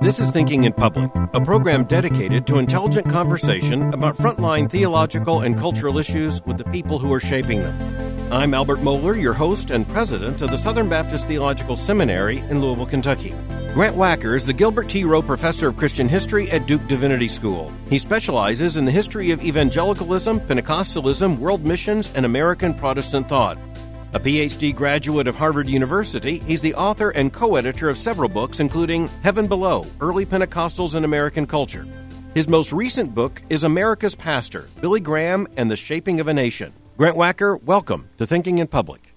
This is Thinking in Public, a program dedicated to intelligent conversation about frontline theological and cultural issues with the people who are shaping them. I'm Albert Mohler, your host and president of the Southern Baptist Theological Seminary in Louisville, Kentucky. Grant Wacker is the Gilbert T. Rowe Professor of Christian History at Duke Divinity School. He specializes in the history of evangelicalism, Pentecostalism, world missions, and American Protestant thought. A PhD graduate of Harvard University, he's the author and co editor of several books, including Heaven Below Early Pentecostals in American Culture. His most recent book is America's Pastor Billy Graham and the Shaping of a Nation. Grant Wacker, welcome to Thinking in Public.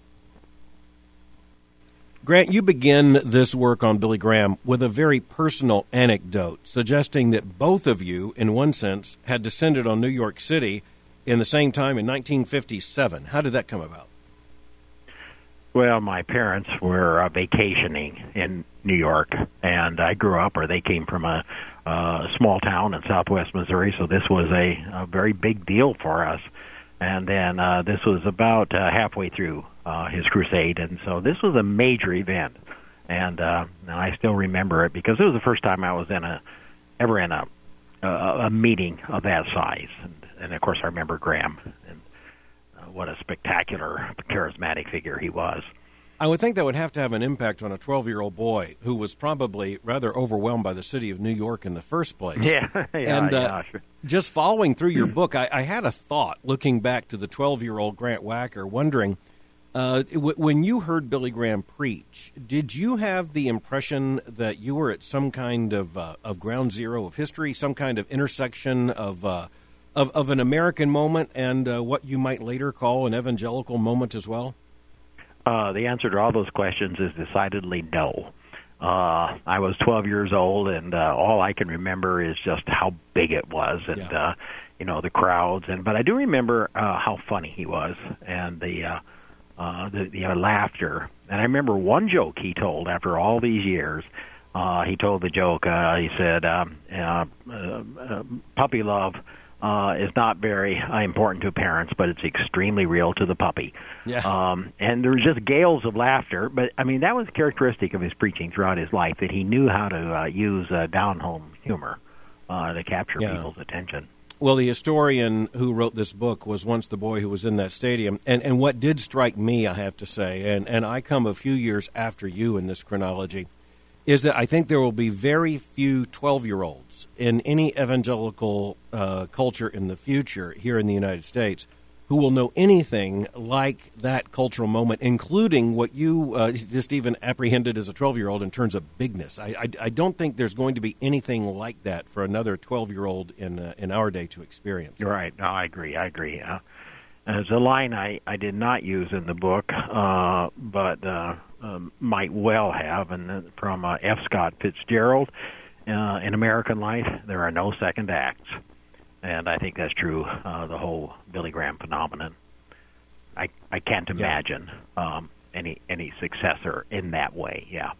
Grant, you begin this work on Billy Graham with a very personal anecdote, suggesting that both of you, in one sense, had descended on New York City in the same time in 1957. How did that come about? Well, my parents were uh, vacationing in New York, and I grew up, or they came from a, uh, small town in southwest Missouri, so this was a, a very big deal for us. And then uh, this was about uh, halfway through uh, his crusade, and so this was a major event. And, uh, and I still remember it because it was the first time I was in a ever in a a, a meeting of that size, and, and of course I remember Graham what a spectacular, charismatic figure he was. I would think that would have to have an impact on a 12 year old boy who was probably rather overwhelmed by the city of New York in the first place. Yeah, yeah, and uh, yeah, sure. just following through your book, I, I, had a thought looking back to the 12 year old Grant Wacker, wondering uh, w- when you heard Billy Graham preach, did you have the impression that you were at some kind of, uh, of ground zero of history, some kind of intersection of uh, of, of an American moment and uh, what you might later call an evangelical moment as well? Uh, the answer to all those questions is decidedly no. Uh, I was 12 years old, and uh, all I can remember is just how big it was, and yeah. uh, you know the crowds. And but I do remember uh, how funny he was, and the uh, uh, the, the uh, laughter. And I remember one joke he told after all these years. Uh, he told the joke. Uh, he said, um, uh, uh, uh, "Puppy love." Uh, is not very uh, important to parents, but it's extremely real to the puppy. Yeah. Um, and there was just gales of laughter, but I mean that was characteristic of his preaching throughout his life that he knew how to uh, use uh, down home humor uh, to capture yeah. people's attention. Well, the historian who wrote this book was once the boy who was in that stadium. And, and what did strike me, I have to say, and, and I come a few years after you in this chronology, is that I think there will be very few 12 year olds in any evangelical uh, culture in the future here in the United States who will know anything like that cultural moment, including what you uh, just even apprehended as a 12 year old in terms of bigness. I, I, I, don't think there's going to be anything like that for another 12 year old in, uh, in our day to experience. Right. No, I agree. I agree. Uh, as a line I, I did not use in the book, uh, but uh, um, might well have, and from uh, F. Scott Fitzgerald, uh, in American life, there are no second acts, and I think that's true. Uh, the whole Billy Graham phenomenon. I I can't imagine yeah. um, any any successor in that way. Yeah.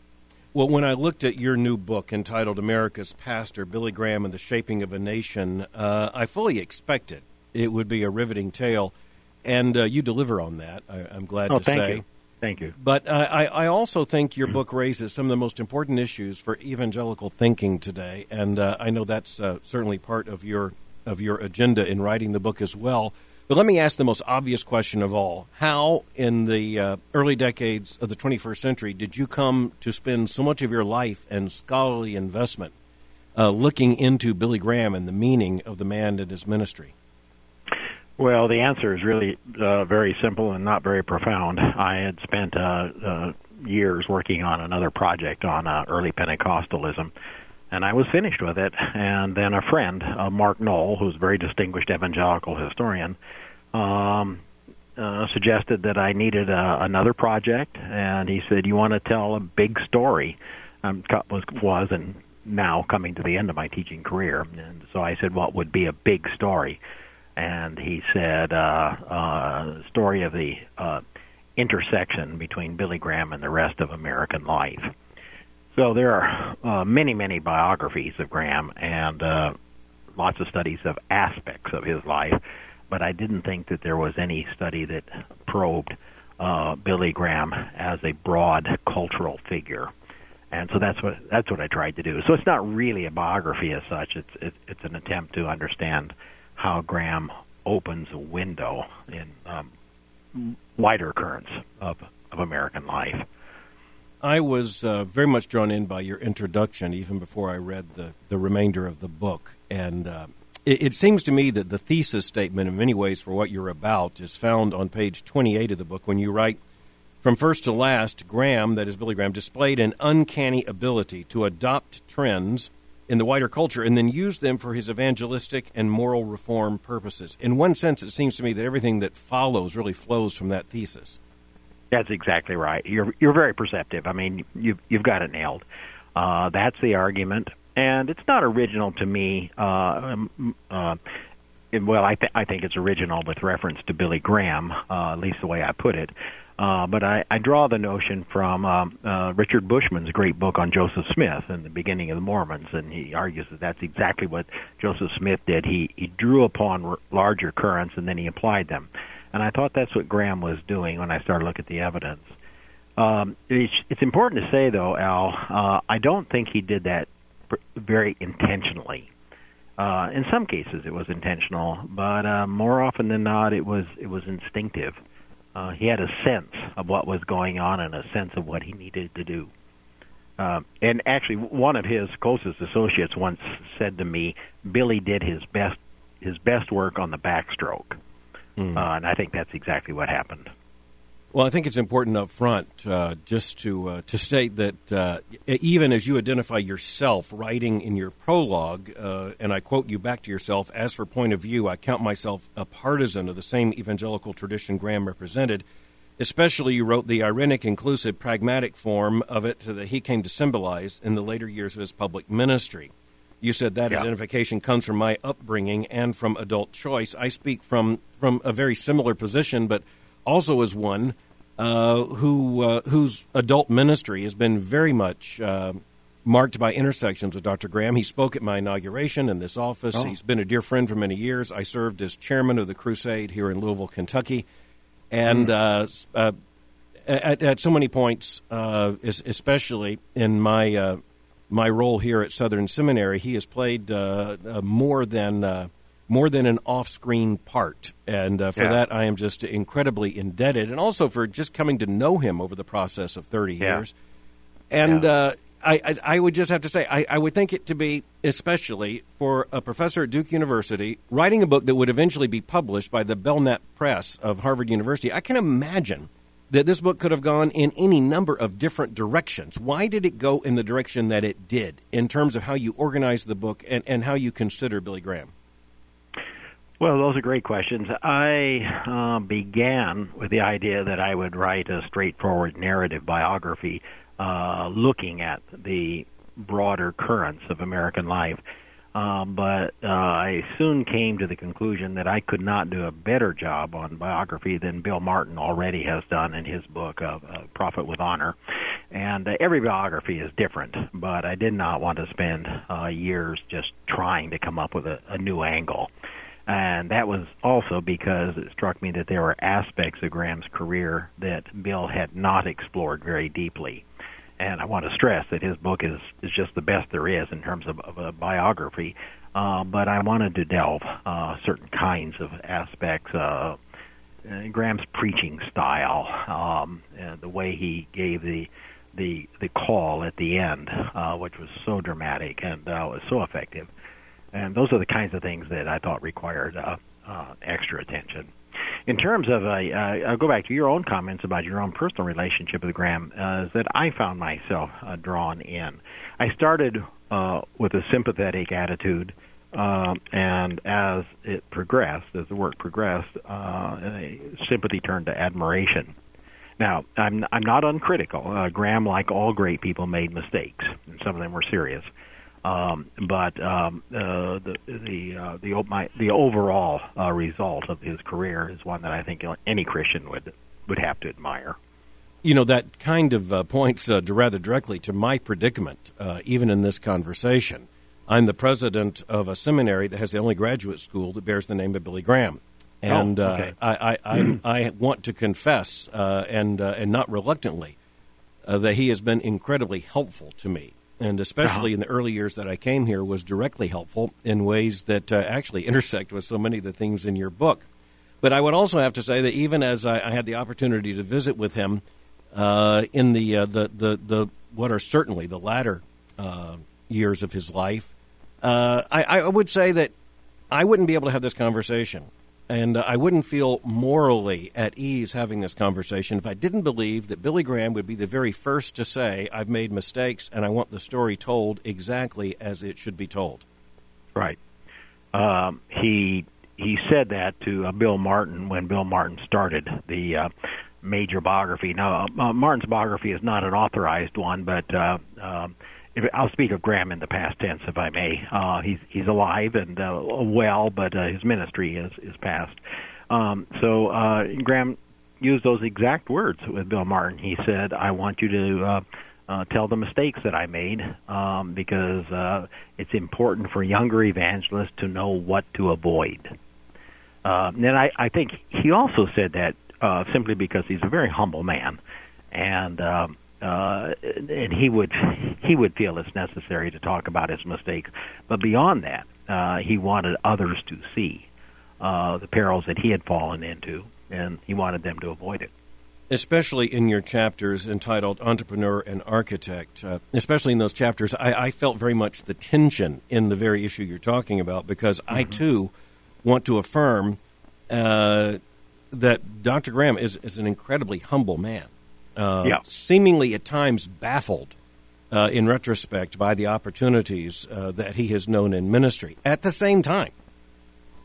Well, when I looked at your new book entitled "America's Pastor: Billy Graham and the Shaping of a Nation," uh, I fully expected it would be a riveting tale and uh, you deliver on that. I, am glad oh, to thank say. You. Thank you. But uh, I, I, also think your book raises some of the most important issues for evangelical thinking today, and uh, I know that's uh, certainly part of your of your agenda in writing the book as well. But let me ask the most obvious question of all: How, in the uh, early decades of the 21st century, did you come to spend so much of your life and scholarly investment uh, looking into Billy Graham and the meaning of the man and his ministry? Well, the answer is really uh, very simple and not very profound. I had spent uh, uh, years working on another project on uh, early Pentecostalism, and I was finished with it. And then a friend, uh, Mark Noll, who's a very distinguished evangelical historian, um, uh, suggested that I needed uh, another project, and he said, "You want to tell a big story?" Um, was was and now coming to the end of my teaching career, and so I said, "What would be a big story?" And he said, uh, uh, "Story of the uh, intersection between Billy Graham and the rest of American life." So there are uh, many, many biographies of Graham and uh, lots of studies of aspects of his life, but I didn't think that there was any study that probed uh, Billy Graham as a broad cultural figure. And so that's what that's what I tried to do. So it's not really a biography as such. It's it's, it's an attempt to understand how Graham opens a window in um, wider currents of of American life. I was uh, very much drawn in by your introduction, even before I read the, the remainder of the book. And uh, it, it, seems to me that the thesis statement, in many ways, for what you're about, is found on page 28 of the book when you write From first to last, Graham, that is Billy Graham, displayed an uncanny ability to adopt trends in the wider culture and then use them for his evangelistic and moral reform purposes. In one sense, it seems to me that everything that follows really flows from that thesis. That's exactly right. You're you're very perceptive. I mean, you've you've got it nailed. Uh, that's the argument, and it's not original to me. Uh, um, uh, well, I, th- I think it's original with reference to Billy Graham, uh, at least the way I put it. Uh, but I, I draw the notion from um, uh, Richard Bushman's great book on Joseph Smith and the beginning of the Mormons, and he argues that that's exactly what Joseph Smith did. He he drew upon r- larger currents and then he applied them. And I thought that's what Graham was doing when I started looking at the evidence. Um, it's, it's important to say, though, Al, uh, I don't think he did that pr- very intentionally. Uh, in some cases, it was intentional, but uh, more often than not, it was it was instinctive. He had a sense of what was going on and a sense of what he needed to do. Uh, and actually, one of his closest associates once said to me, "Billy did his best his best work on the backstroke." Mm. Uh, and I think that's exactly what happened. Well, I think it's important up front uh, just to uh, to state that uh, even as you identify yourself writing in your prologue, uh, and I quote you back to yourself, as for point of view, I count myself a partisan of the same evangelical tradition Graham represented. Especially, you wrote the ironic, inclusive, pragmatic form of it that he came to symbolize in the later years of his public ministry. You said that yeah. identification comes from my upbringing and from adult choice. I speak from from a very similar position, but also is one uh, who uh, whose adult ministry has been very much uh, marked by intersections with Dr. Graham. He spoke at my inauguration in this office. Oh. He's been a dear friend for many years. I served as chairman of the Crusade here in Louisville, Kentucky, and mm. at, at, so many points, uh, especially in my my role here at Southern Seminary, he has played uh, uh, more than uh, more than an off-screen part, and uh, for yeah. that I am just incredibly indebted, and also for just coming to know him over the process of thirty yeah. years. And yeah. Uh, I, I, I, would just have to say, I, I would think it to be, especially for a professor at Duke University, writing a book that would eventually be published by the Belknap Press of Harvard University. I can imagine that this book could have gone in any number of different directions. Why did it go in the direction that it did in terms of how you organize the book and, and how you consider Billy Graham? Well, those are great questions. I uh, began with the idea that I would write a straightforward narrative biography uh, looking at the broader currents of American life. Um, but uh, I soon came to the conclusion that I could not do a better job on biography than Bill Martin already has done in his book, uh, uh, Prophet with Honor. And uh, every biography is different, but I did not want to spend uh, years just trying to come up with a, a new angle. And that was also because it struck me that there were aspects of Graham's career that Bill had not explored very deeply and I want to stress that his book is is just the best there is in terms of, of a biography. Uh, but I wanted to delve uh, certain kinds of aspects. Uh, uh, Graham's preaching style, um, and the way he gave the the the call at the end, uh, which was so dramatic and uh, was so effective, and those are the kinds of things that I thought required uh, uh, extra attention in terms of, uh, uh, I'll go back to your own comments about your own personal relationship with Graham, uh, is that I found myself uh, drawn in. I started uh, with a sympathetic attitude, uh, and as it progressed, as the work progressed, uh, sympathy turned to admiration. Now, I'm I'm not uncritical. Uh, Graham, like all great people, made mistakes, and some of them were serious. Um, but um, uh, the the uh, the my, the overall uh, result of his career is one that I think any Christian would would have to admire. You know that kind of uh, points uh, rather directly to my predicament, uh, even in this conversation. I'm the president of a seminary that has the only graduate school that bears the name of Billy Graham, And oh, okay. uh, I, I, I, I, want to confess, uh, and, uh, and not reluctantly, uh, that he has been incredibly helpful to me. And especially Uh-huh. in the early years that I came here, was directly helpful in ways that uh, actually intersect with so many of the things in your book. But I would also have to say that even as I, I had the opportunity to visit with him uh, in the, uh, the, the, the what are certainly the latter uh, years of his life, uh, I, I would say that I wouldn't be able to have this conversation. And uh, I wouldn't feel morally at ease having this conversation if I didn't believe that Billy Graham would be the very first to say, I've made mistakes and I want the story told exactly as it should be told. Right. Um, he he said that to uh, Bill Martin when Bill Martin started the uh, major biography. Now, uh, Martin's biography is not an authorized one, but uh, um, I'll speak of Graham in the past tense, if I may. Uh, he's he's alive and uh, well, but uh, his ministry is is past. Um, so uh, Graham used those exact words with Bill Martin. He said, "I want you to." Uh, uh, tell the mistakes that I made um, because uh, it's important for younger evangelists to know what to avoid. Uh, and I, I think he also said that uh, simply because he's a very humble man, and um, uh, and he would he would feel it's necessary to talk about his mistakes. But beyond that, uh, he wanted others to see uh, the perils that he had fallen into, and he wanted them to avoid it especially in your chapters entitled Entrepreneur and Architect, uh, especially in those chapters, I, I, felt very much the tension in the very issue you're talking about because mm-hmm. I too want to affirm uh, that Dr. Graham is, is an incredibly humble man, uh, yeah. seemingly at times baffled. Uh, in retrospect, by the opportunities uh, that he has known in ministry. At the same time,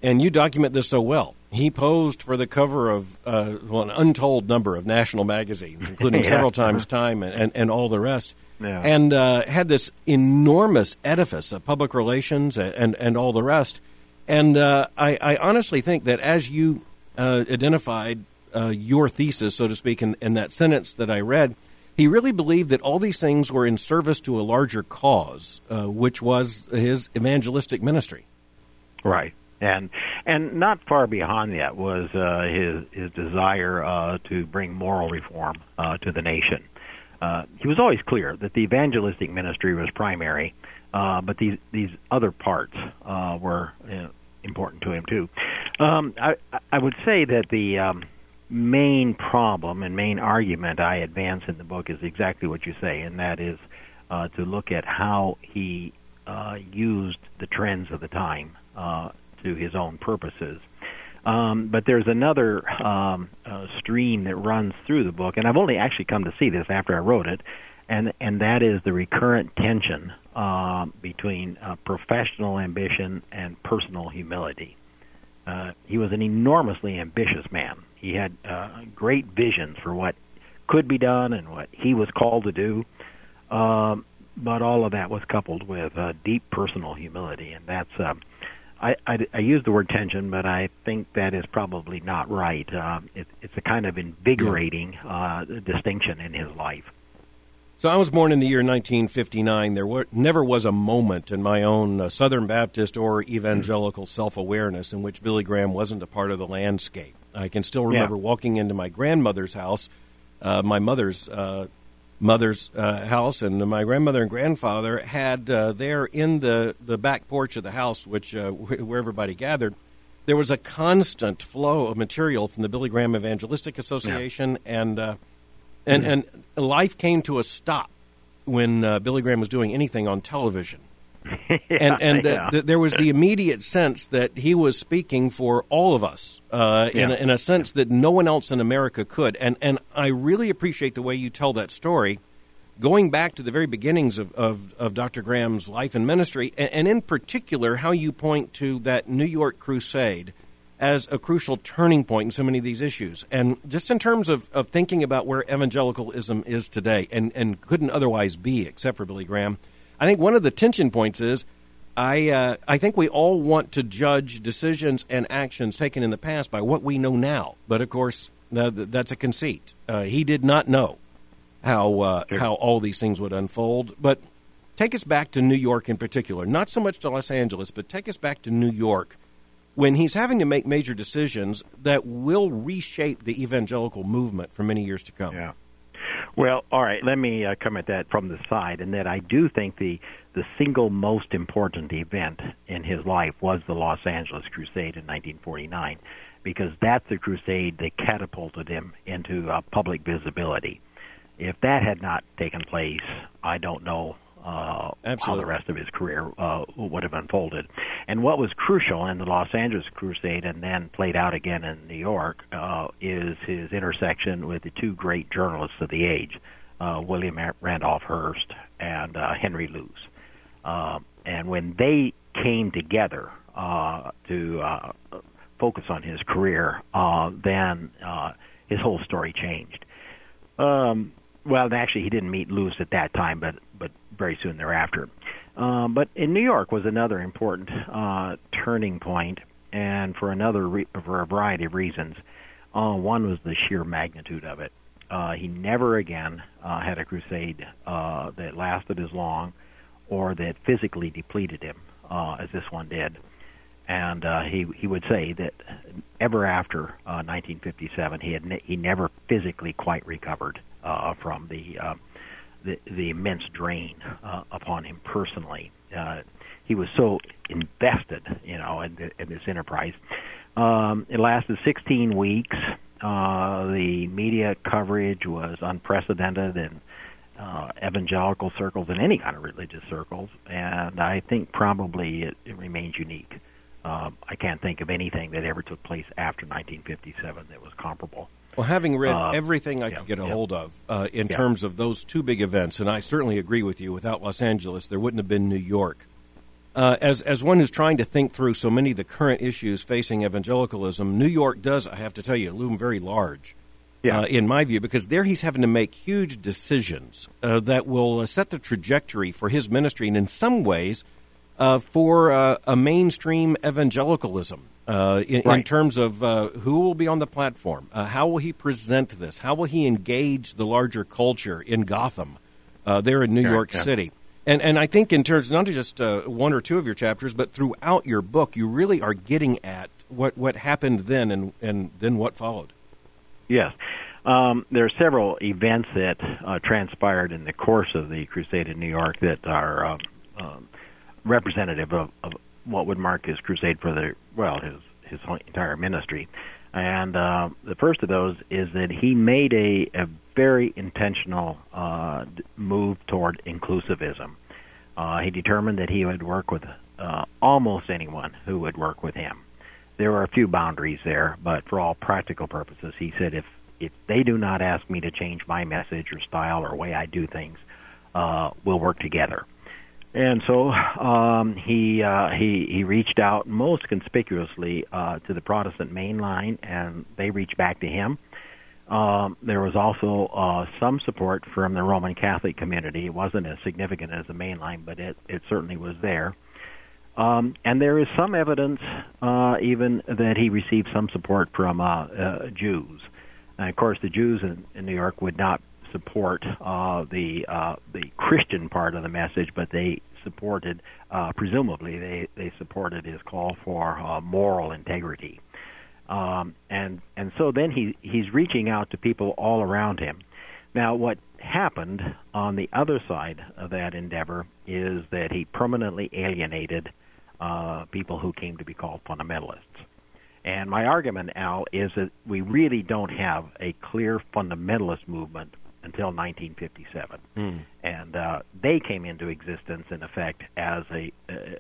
and you document this so well. He posed for the cover of uh, well, an untold number of national magazines, including yeah. several times Time and, and, and all the rest, yeah. and uh, had this enormous edifice of public relations and, and all the rest. And uh, I, I, honestly think that as you uh, identified uh, your thesis, so to speak, in, in that sentence that I read, he really believed that all these things were in service to a larger cause, uh, which was his evangelistic ministry. Right and and not far behind that was uh, his his desire uh, to bring moral reform uh, to the nation. Uh, he was always clear that the evangelistic ministry was primary, uh, but these these other parts were uh, important to him too. Um, I I would say that the um, main problem and main argument I advance in the book is exactly what you say, and that is uh, to look at how he uh, used the trends of the time uh, to his own purposes. Um, but there's another um, uh, stream that runs through the book, and I've only actually come to see this after I wrote it, and and that is the recurrent tension uh, between uh, professional ambition and personal humility. He was an enormously ambitious man. He had uh, great visions for what could be done and what he was called to do. Um, but all of that was coupled with uh, deep personal humility, and that's uh, I, I, I use the word tension, but I think that is probably not right. Uh, it, it's a kind of invigorating uh, distinction in his life. So I was born in the year 1959. There were, never was a moment in my own uh, Southern Baptist or evangelical self awareness in which Billy Graham wasn't a part of the landscape. I can still remember Yeah. walking into my grandmother's house, uh, my mother's uh, mother's uh, house, and my grandmother and grandfather had uh, there in the, the back porch of the house, which uh, where everybody gathered, there was a constant flow of material from the Billy Graham Evangelistic Association, and uh, and and life came to a stop when uh, Billy Graham was doing anything on television. and and uh, yeah. th- there was the immediate sense that he was speaking for all of us uh, in, a, Yeah. in a sense that no one else in America could. And and I really appreciate the way you tell that story, going back to the very beginnings of, of, of Dr. Graham's life and ministry, and, and in particular how you point to that New York crusade as a crucial turning point in so many of these issues. And just in terms of, of thinking about where evangelicalism is today and, and couldn't otherwise be except for Billy Graham, I think one of the tension points is I, uh, I think we all want to judge decisions and actions taken in the past by what we know now. But of course, th- th- that's a conceit. Uh, he did not know how, uh, how all these things would unfold. But take us back to New York in particular, not so much to Los Angeles, but take us back to New York when he's having to make major decisions that will reshape the evangelical movement for many years to come. Yeah. Well, all right. Let me uh, come at that from the side, and that I do think the the single most important event in his life was the Los Angeles Crusade in 1949, because that's the crusade that catapulted him into uh, public visibility. If that had not taken place, I don't know uh, how the rest of his career uh, would have unfolded. And what was crucial in the Los Angeles Crusade and then played out again in New York uh, is his intersection with the two great journalists of the age, uh, William Randolph Hearst and uh, Henry Luce. Uh, and when they came together uh, to uh, focus on his career, uh, then uh, his whole story changed. Um, well, actually, he didn't meet Luce at that time, but but very soon thereafter. Um, but in New York was another important uh, turning point, and for another re- for a variety of reasons. Uh, one was the sheer magnitude of it. Uh, he never again uh, had a crusade uh, that lasted as long or that physically depleted him uh, as this one did. And uh, he he would say that ever after uh, 1957, he had ne- he never physically quite recovered uh, from the, uh, the the immense drain uh, upon him personally. Uh, he was so invested, you know, in, the, in this enterprise. Um, it lasted 16 weeks. Uh, the media coverage was unprecedented in uh, evangelical circles and any kind of religious circles, and I think probably it, it remains unique. Uh, I can't think of anything that ever took place after 1957 that was comparable. Well, having read uh, everything I yeah, could get a yeah. hold of uh, in yeah. terms of those two big events, and I certainly agree with you, without Los Angeles, there wouldn't have been New York. Uh, as, as one who's trying to think through so many of the current issues facing evangelicalism, New York does, I have to tell you, loom very large, uh, in my view, because there he's having to make huge decisions uh, that will uh, set the trajectory for his ministry, and in some ways, for a mainstream evangelicalism uh, in, right. in, terms of uh, who will be on the platform. Uh, how will he present this? How will he engage the larger culture in Gotham, uh, there in New yeah, York yeah. City? And and I think in terms not just uh, one or two of your chapters, but throughout your book, you really are getting at what what happened then and and then what followed. Yes. Um, there are several events that uh, transpired in the course of the Crusade in New York that are um, um, representative of, of what would mark his crusade for the well his his entire ministry. And uh, the first of those is that he made a, a very intentional uh, move toward inclusivism. Uh, he determined that he would work with uh, almost anyone who would work with him. There were a few boundaries there, but for all practical purposes, he said if if they do not ask me to change my message or style or way I do things, uh, we'll work together. And so um, he uh, he he reached out most conspicuously uh, to the Protestant main line, and they reached back to him. Um, there was also uh, some support from the Roman Catholic community. It wasn't as significant as the main line, but it it certainly was there. Um, and there is some evidence, uh, even that he received some support from uh, uh, Jews. And of course, the Jews in, in New York would not support uh, the uh, the Christian part of the message, but they supported, uh, presumably, they they supported his call for uh, moral integrity. Um, and and so then he he's reaching out to people all around him. Now, what happened on the other side of that endeavor is that he permanently alienated uh, people who came to be called fundamentalists. And my argument, Al, is that we really don't have a clear fundamentalist movement until 1957, mm. and uh, they came into existence in effect as a, a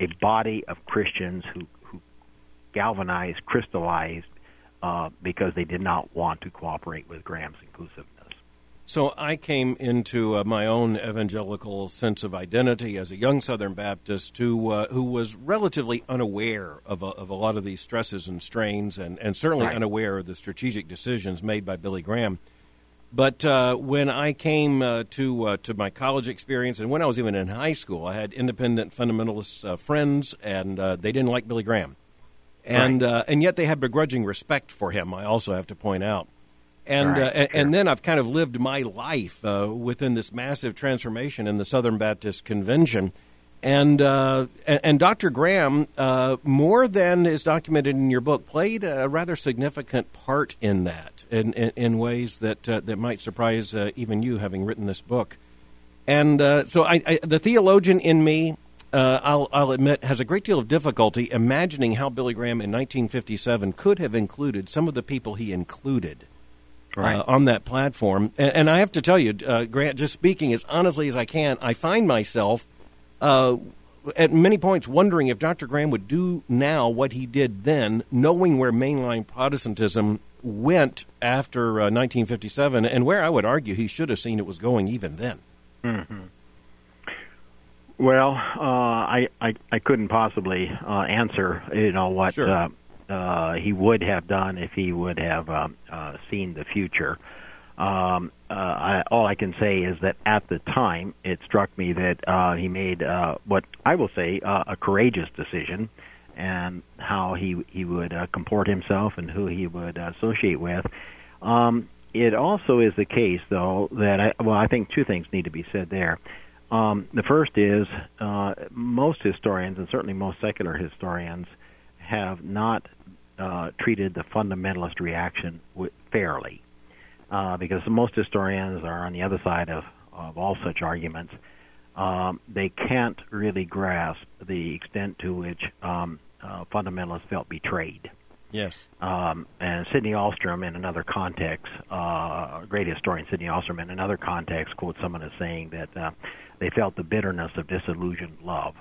a body of Christians who who galvanized, crystallized, uh, because they did not want to cooperate with Graham's inclusiveness. So I came into uh, my own evangelical sense of identity as a young Southern Baptist who uh, who was relatively unaware of a, of a lot of these stresses and strains, and, and certainly right. unaware of the strategic decisions made by Billy Graham. But uh, when I came uh, to uh, to my college experience, and when I was even in high school, I had independent fundamentalist uh, friends, and uh, they didn't like Billy Graham, and right. Uh, and yet they had begrudging respect for him. I also have to point out, and right, and, sure. and, then I've kind of lived my life within this massive transformation in the Southern Baptist Convention. And, uh, and, Dr. Graham, uh, more than is documented in your book, played a rather significant part in that, in, in, in ways that uh, that might surprise uh, even you, having written this book. And uh, so, I, I, the theologian in me, uh, I'll, I'll admit, has a great deal of difficulty imagining how Billy Graham in 1957 could have included some of the people he included. Right. on that platform, and, and, I have to tell you, Grant, just speaking as honestly as I can, I find myself uh, at many points wondering if Dr. Graham would do now what he did then, knowing where mainline Protestantism went after uh, 1957, and where I would argue he should have seen it was going even then. Mm-hmm. Well, uh, I, I I couldn't possibly uh, answer, you know, what sure. uh, uh, he would have done if he would have um, seen the future. Um, uh, I, all I can say is that at the time, it struck me that uh, he made uh, what I will say uh, a courageous decision, and how he he would uh, comport himself and who he would associate with. Um, it also is the case, though, that I, well, I think two things need to be said there. Um, the first is uh, most historians, and certainly most secular historians, have not uh, treated the fundamentalist reaction fairly uh, because most historians are on the other side of, of all such arguments. Um, they can't really grasp the extent to which um, uh, fundamentalists felt betrayed. Yes. Um, and Sidney Ahlstrom, in another context, uh, great historian Sidney Ahlstrom, in another context, quotes someone as saying that uh, they felt the bitterness of disillusioned love.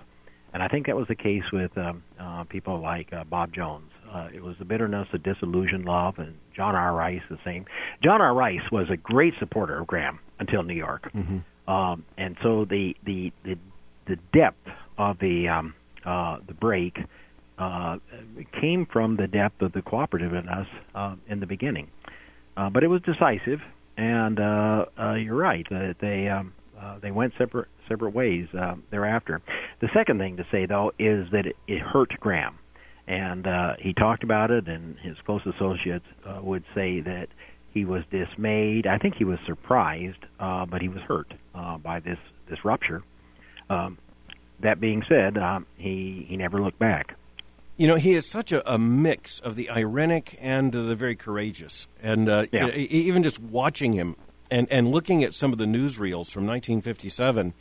And I think that was the case with um, uh, people like uh, Bob Jones. Uh, it was the bitterness of disillusioned love, and John R. Rice the same. John R. Rice was a great supporter of Graham until New York, mm-hmm. um, and so the the the, the depth of the um, uh, the break uh, came from the depth of the cooperativeness uh, in the beginning, uh, but it was decisive. And uh, uh, you're right that they um, uh, they went separate separate ways uh, thereafter. The second thing to say though is that it, it hurt Graham and uh, he talked about it, and his close associates uh, would say that he was dismayed. I think he was surprised, uh, but he was hurt uh, by this this rupture. Um, that being said, um, he he never looked back. You know, he is such a, a mix of the ironic and the very courageous, and uh, yeah. even just watching him and and looking at some of the newsreels from 1957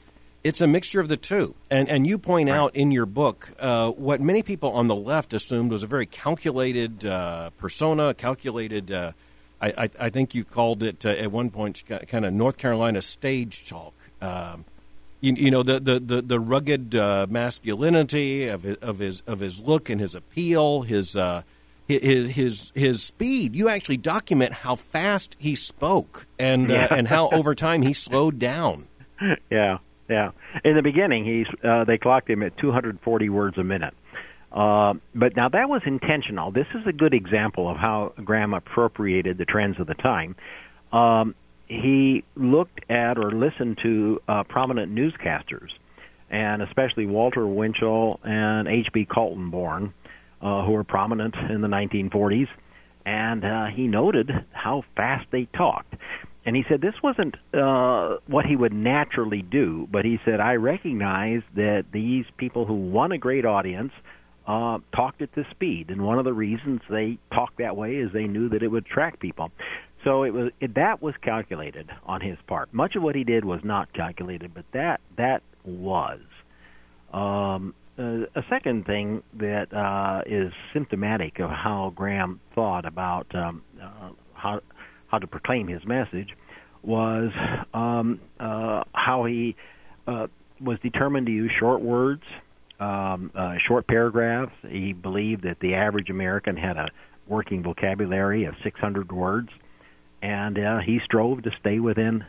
it's a mixture of the two. And, and you point right. out in your book uh, what many people on the left assumed was a very calculated uh, persona, calculated, uh, I, I, I, think you called it uh, at one point kind of North Carolina stage talk. Um, you, you, know, the, the, the, the rugged uh, masculinity of his, of, his, of his look and his appeal, his, uh, his, his, his speed. You actually document how fast he spoke and, yeah. and how over time he slowed down. Yeah. Yeah. In the beginning, he's uh, they clocked him at 240 words a minute. Uh, but now that was intentional. This is a good example of how Graham appropriated the trends of the time. Um, he looked at or listened to uh, prominent newscasters, and especially Walter Winchell and H.V. Kaltenborn, uh, who were prominent in the 1940s, and uh, he noted how fast they talked and he said this wasn't uh, what he would naturally do, but he said I recognize that these people who won a great audience uh, talked at this speed, and one of the reasons they talked that way is they knew that it would attract people. So it was it, that was calculated on his part. Much of what he did was not calculated, but that that was. Um, uh, a second thing that uh, is symptomatic of how Graham thought about um, uh, how how to proclaim his message was um, uh, how he uh, was determined to use short words, um, uh, short paragraphs. He believed that the average American had a working vocabulary of 600 words, and uh, he strove to stay within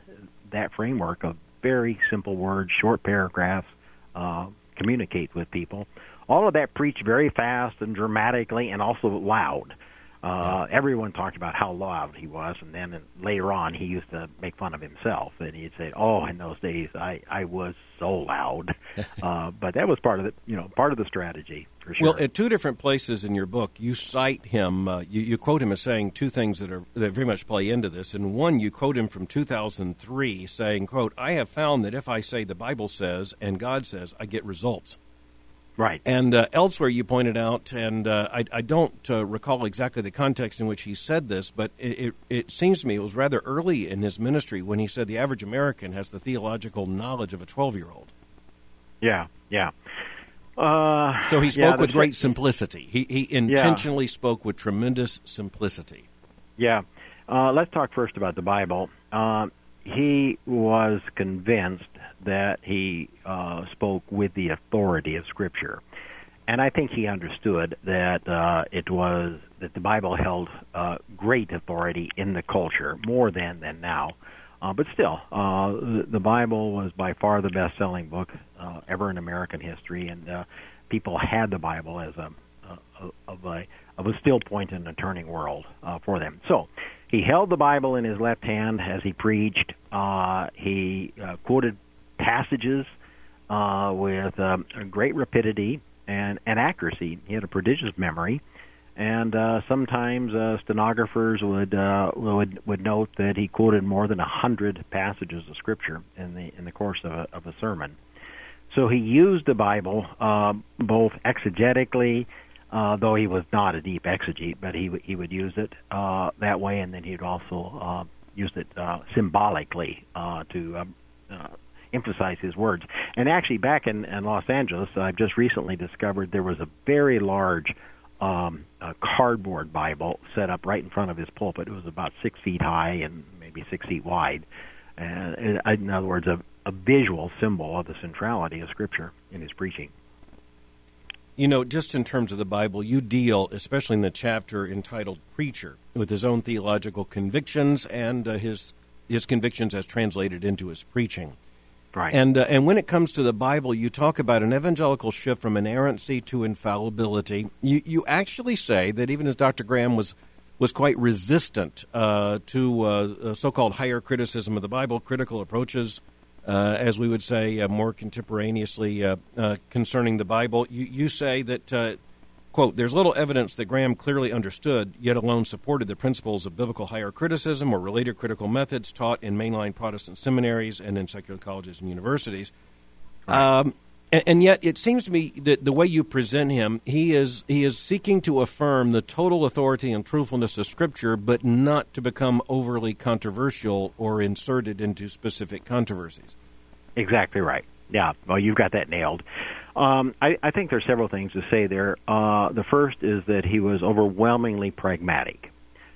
that framework of very simple words, short paragraphs, uh, communicate with people. All of that preached very fast and dramatically and also loud. Uh, everyone talked about how loud he was, and then later on, he used to make fun of himself, and he'd say, "Oh, in those days, I I was so loud," uh, but that was part of the you know part of the strategy for sure. Well, at two different places in your book, you cite him. Uh, you, you quote him as saying two things that are that very much play into this. And one, you quote him from 2003, saying, "quote I have found that if I say the Bible says and God says, I get results." Right. And uh, elsewhere, you pointed out, and uh, I, I, don't uh, recall exactly the context in which he said this, but it, it, it, seems to me it was rather early in his ministry when he said the average American has the theological knowledge of a 12 year old. Yeah, yeah. Uh, so he spoke yeah, with great simplicity. He, he intentionally yeah. spoke with tremendous simplicity. Yeah. Uh, let's talk first about the Bible. He was convinced that he uh, spoke with the authority of Scripture. And I think he understood that uh, it was that the Bible held uh, great authority in the culture, more than than now. Uh, but still, uh, the, the Bible was by far the best-selling book uh, ever in American history, and uh, people had the Bible as a, a, of a of a still point in a turning world uh, for them. So he held the Bible in his left hand as he preached. Uh, he uh, quoted passages uh, with um, great rapidity and, and accuracy. He had a prodigious memory, and uh, sometimes uh, stenographers would uh, would would note that he quoted more than a hundred passages of scripture in the in the course of a, of a sermon. So he used the Bible uh, both exegetically, uh, though he was not a deep exegete, but he he would use it uh, that way, and then he'd also uh, use it uh, symbolically uh, to um, uh, emphasize his words. And actually, back in, in Los Angeles, I've just recently discovered there was a very large um, a cardboard Bible set up right in front of his pulpit. It was about six feet high and maybe six feet wide. And in other words, a, a visual symbol of the centrality of Scripture in his preaching. You know, just in terms of the Bible, you deal, especially in the chapter entitled Preacher, with his own theological convictions and uh, his his convictions as translated into his preaching. Right. And uh, and when it comes to the Bible, you talk about an evangelical shift from inerrancy to infallibility. You you actually say that even as Dr. Graham was was quite resistant uh, to uh, so-called higher criticism of the Bible, critical approaches, uh, as we would say uh, more contemporaneously uh, concerning the Bible. You you say that Quote, there's little evidence that Graham clearly understood, yet alone supported the principles of biblical higher criticism or related critical methods taught in mainline Protestant seminaries and in secular colleges and universities. Right. Um, and, and, yet, it seems to me that the way you present him, he is he is seeking to affirm the total authority and truthfulness of Scripture, but not to become overly controversial or inserted into specific controversies. Exactly right. Yeah. Well, you've got that nailed. Um, I, I think there's several things to say there. Uh, the first is that he was overwhelmingly pragmatic,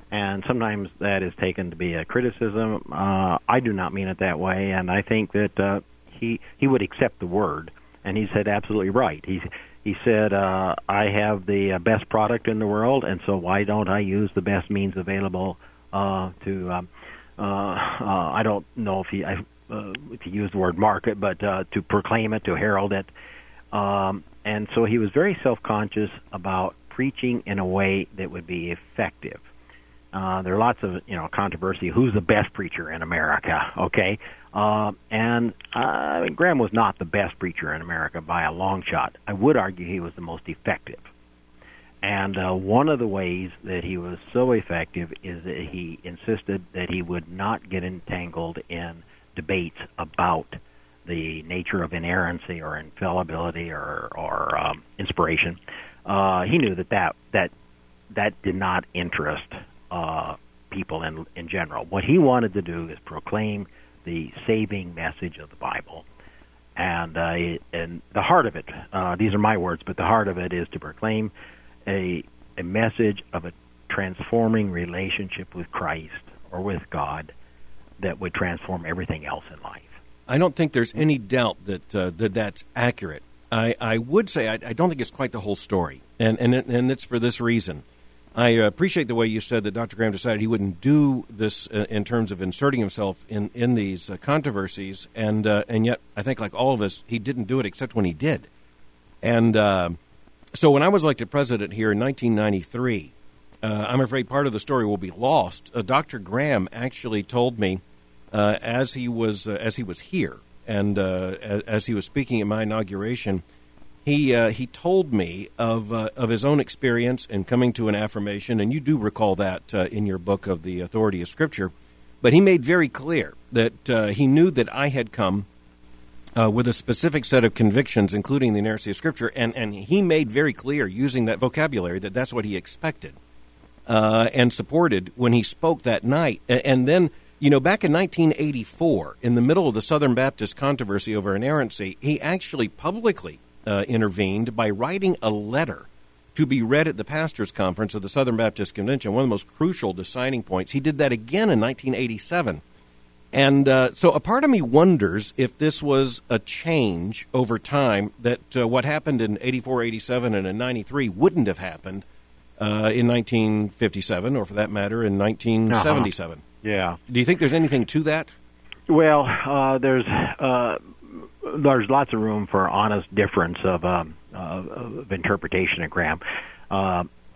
and sometimes that is taken to be a criticism. Uh, I do not mean it that way, and I think that uh, he he would accept the word, and he said absolutely right. He he said, uh, "I have the uh, best product in the world, and so why don't I use the best means available uh, to?" Um, uh, uh, I don't know if he I, uh, if he used the word market, but uh, to proclaim it, to herald it. Um, and so he was very self conscious about preaching in a way that would be effective. Uh, there are lots of you know controversy. Who's the best preacher in America? Okay, uh, and uh, I mean, Graham was not the best preacher in America by a long shot. I would argue he was the most effective. And uh, one of the ways that he was so effective is that he insisted that he would not get entangled in debates about the nature of inerrancy or infallibility or, or um, inspiration, uh, he knew that that that that did not interest uh, people in in general. What he wanted to do is proclaim the saving message of the Bible, and uh, and the heart of it. Uh, these are my words, but the heart of it is to proclaim a a message of a transforming relationship with Christ or with God that would transform everything else in life. I don't think there's any doubt that uh, that that's accurate. I, I would say I, I, don't think it's quite the whole story, and and and it's for this reason. I appreciate the way you said that Dr. Graham decided he wouldn't do this uh, in terms of inserting himself in in these uh, controversies, and uh, and yet I think like all of us, he didn't do it except when he did. And uh, so when I was elected president here in 1993, uh, I'm afraid part of the story will be lost. Uh, Dr. Graham actually told me uh, as he was uh, as he was here and uh, as he was speaking at my inauguration, he uh, he told me of of his own experience in coming to an affirmation, and you do recall that in your book of the authority of Scripture. But he made very clear that he knew that I had come uh, with a specific set of convictions, including the inerrancy of Scripture, and, and he made very clear, using that vocabulary, that that's what he expected uh, and supported when he spoke that night. And then, you know, back in 1984, in the middle of the Southern Baptist controversy over inerrancy, he actually publicly uh, intervened by writing a letter to be read at the pastors' conference of the Southern Baptist Convention, one of the most crucial deciding points. He did that again in 1987 and uh, so a part of me wonders if this was a change over time, that uh, what happened in 84, 87, and in 93 wouldn't have happened uh, in 1957, or for that matter, in 1977. Uh-huh. Yeah. Do you think there's anything to that? Well, uh, there's uh, there's lots of room for honest difference of, um, of interpretation of Graham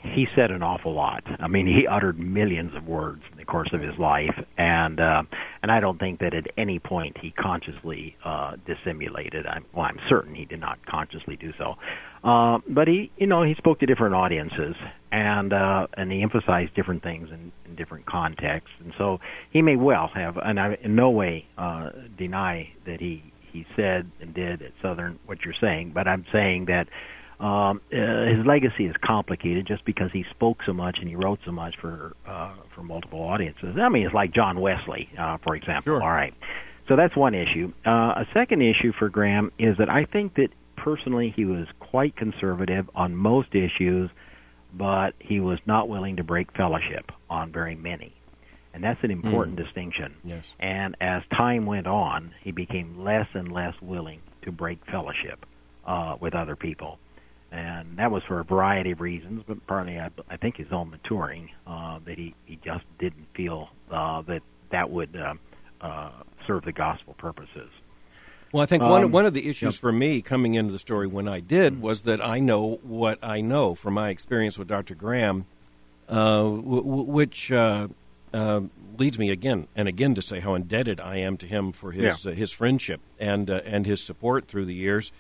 he said an awful lot. I mean, he uttered millions of words in the course of his life, and uh, and I don't think that at any point he consciously uh, dissimulated. I'm, well, I'm certain he did not consciously do so. Uh, but he, you know, he spoke to different audiences, and uh, and he emphasized different things in, in different contexts, and so he may well have. And I in no way uh, deny that he he said and did at Southern what you're saying, but I'm saying that um, uh, his legacy is complicated just because he spoke so much and he wrote so much for uh, for multiple audiences. I mean, it's like John Wesley, uh, for example. Sure. All right, so that's one issue. Uh, a second issue for Graham is that I think that personally he was quite conservative on most issues, but he was not willing to break fellowship on very many. And that's an important mm. distinction. Yes. And as time went on, he became less and less willing to break fellowship uh, with other people and that was for a variety of reasons, but partly I, I think his own maturing uh, that he he just didn't feel uh, that that would uh, uh, serve the gospel purposes. Well, I think one um, one of the issues yep. for me coming into the story when I did was that I know what I know from my experience with Dr. Graham, uh, w- w- which uh, uh, leads me again and again to say how indebted I am to him for his yeah. uh, his friendship and uh, and his support through the years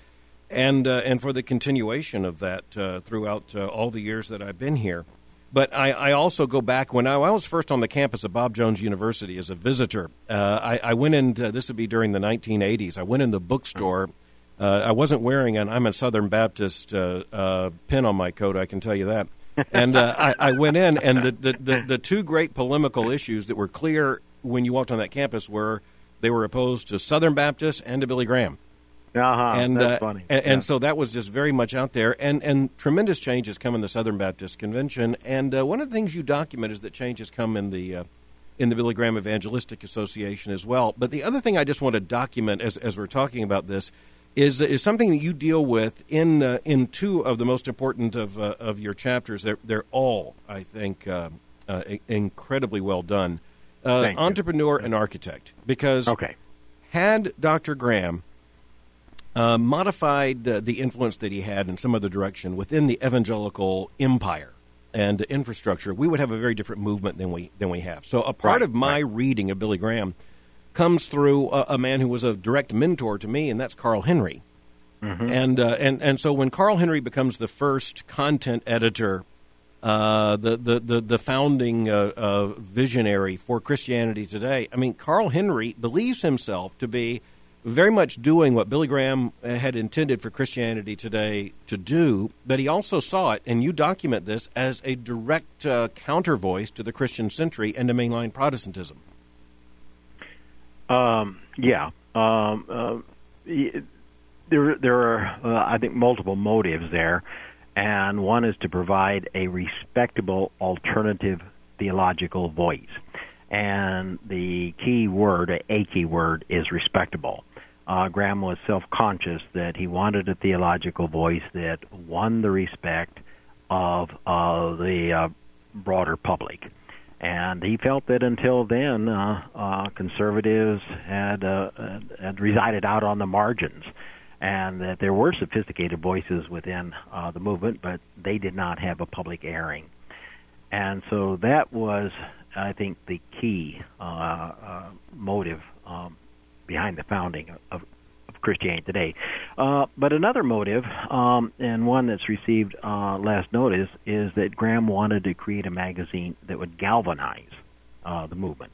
and uh, and for the continuation of that uh, throughout uh, all the years that I've been here. But I, I, also go back when I, I, was first on the campus of Bob Jones University as a visitor. Uh, I, I, went in. this would be during the 1980s. I went in the bookstore. Uh, I wasn't wearing an I'm a Southern Baptist uh, pin on my coat. I can tell you that. And I, I, went in, and the, the, the, the two great polemical issues that were clear when you walked on that campus were they were opposed to Southern Baptists and to Billy Graham. Uh-huh, and that's uh, funny. And, yeah. and, so that was just very much out there, and and tremendous change has come in the Southern Baptist Convention. And uh, one of the things you document is that change has come in the uh, in the Billy Graham Evangelistic Association as well. But the other thing I just want to document as as we're talking about this is is something that you deal with in uh, in two of the most important of uh, of your chapters. They're they're all I think uh, uh, incredibly well done. entrepreneur you. and architect, because okay. had Dr. Graham uh, modified uh, the influence that he had in some other direction within the evangelical empire and infrastructure, we would have a very different movement than we than we have. So a part right, of my right. reading of Billy Graham comes through a, a, man who was a direct mentor to me, and that's Carl Henry. Mm-hmm. And uh, and and so when Carl Henry becomes the first content editor, uh, the, the the the founding uh, visionary for Christianity today, I mean Carl Henry believes himself to be very much doing what Billy Graham uh, had intended for Christianity today to do, but he also saw it, and you document this, as a direct uh, counter voice to the Christian century and to mainline Protestantism. Um, yeah. Um, uh, there, there are, uh, I think, multiple motives there, and one is to provide a respectable alternative theological voice. And the key word, a key word, is respectable uh, Graham was self conscious that he wanted a theological voice that won the respect of uh, the uh, broader public. And he felt that until then, uh, uh, conservatives had, uh, had resided out on the margins, and that there were sophisticated voices within uh, the movement, but they did not have a public airing. and so that was, I think, the key uh, uh, motive um, behind the founding of, of Christianity Today. Uh, but another motive, um, and one that's received uh, less notice, is that Graham wanted to create a magazine that would galvanize uh, the movement.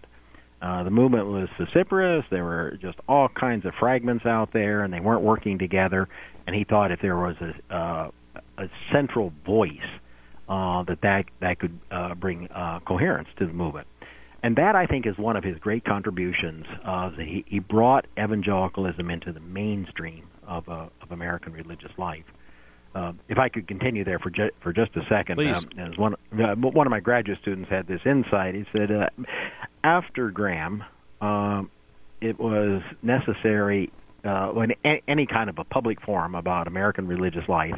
Uh, the movement was vociferous. There were just all kinds of fragments out there, and they weren't working together. And he thought if there was a, uh, a central voice, uh, that that that could uh, bring uh, coherence to the movement. And that I think is one of his great contributions. Uh, he, he brought evangelicalism into the mainstream of uh, of American religious life. Uh, if I could continue there for ju- for just a second, Please. Um, as one uh, one of my graduate students had this insight. He said uh, after Graham, um, it was necessary uh, a- any kind of a public forum about American religious life.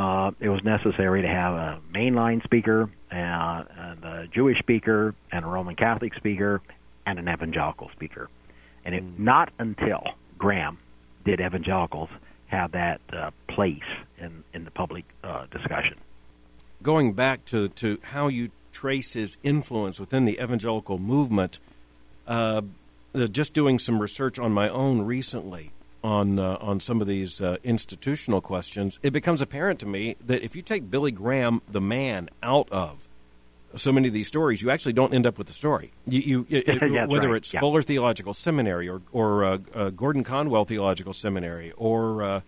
Uh, it was necessary to have a mainline speaker, uh, and a Jewish speaker, and a Roman Catholic speaker, and an evangelical speaker. And it, not until Graham did evangelicals have that uh, place in, in the public uh, discussion. Going back to, to how you trace his influence within the evangelical movement, uh, just doing some research on my own recently on uh, on some of these uh, institutional questions, it becomes apparent to me that if you take Billy Graham, the man, out of so many of these stories, you actually don't end up with the story. You, you it, whether right, it's yeah. Fuller Theological Seminary or or uh, uh, Gordon Conwell Theological Seminary or uh,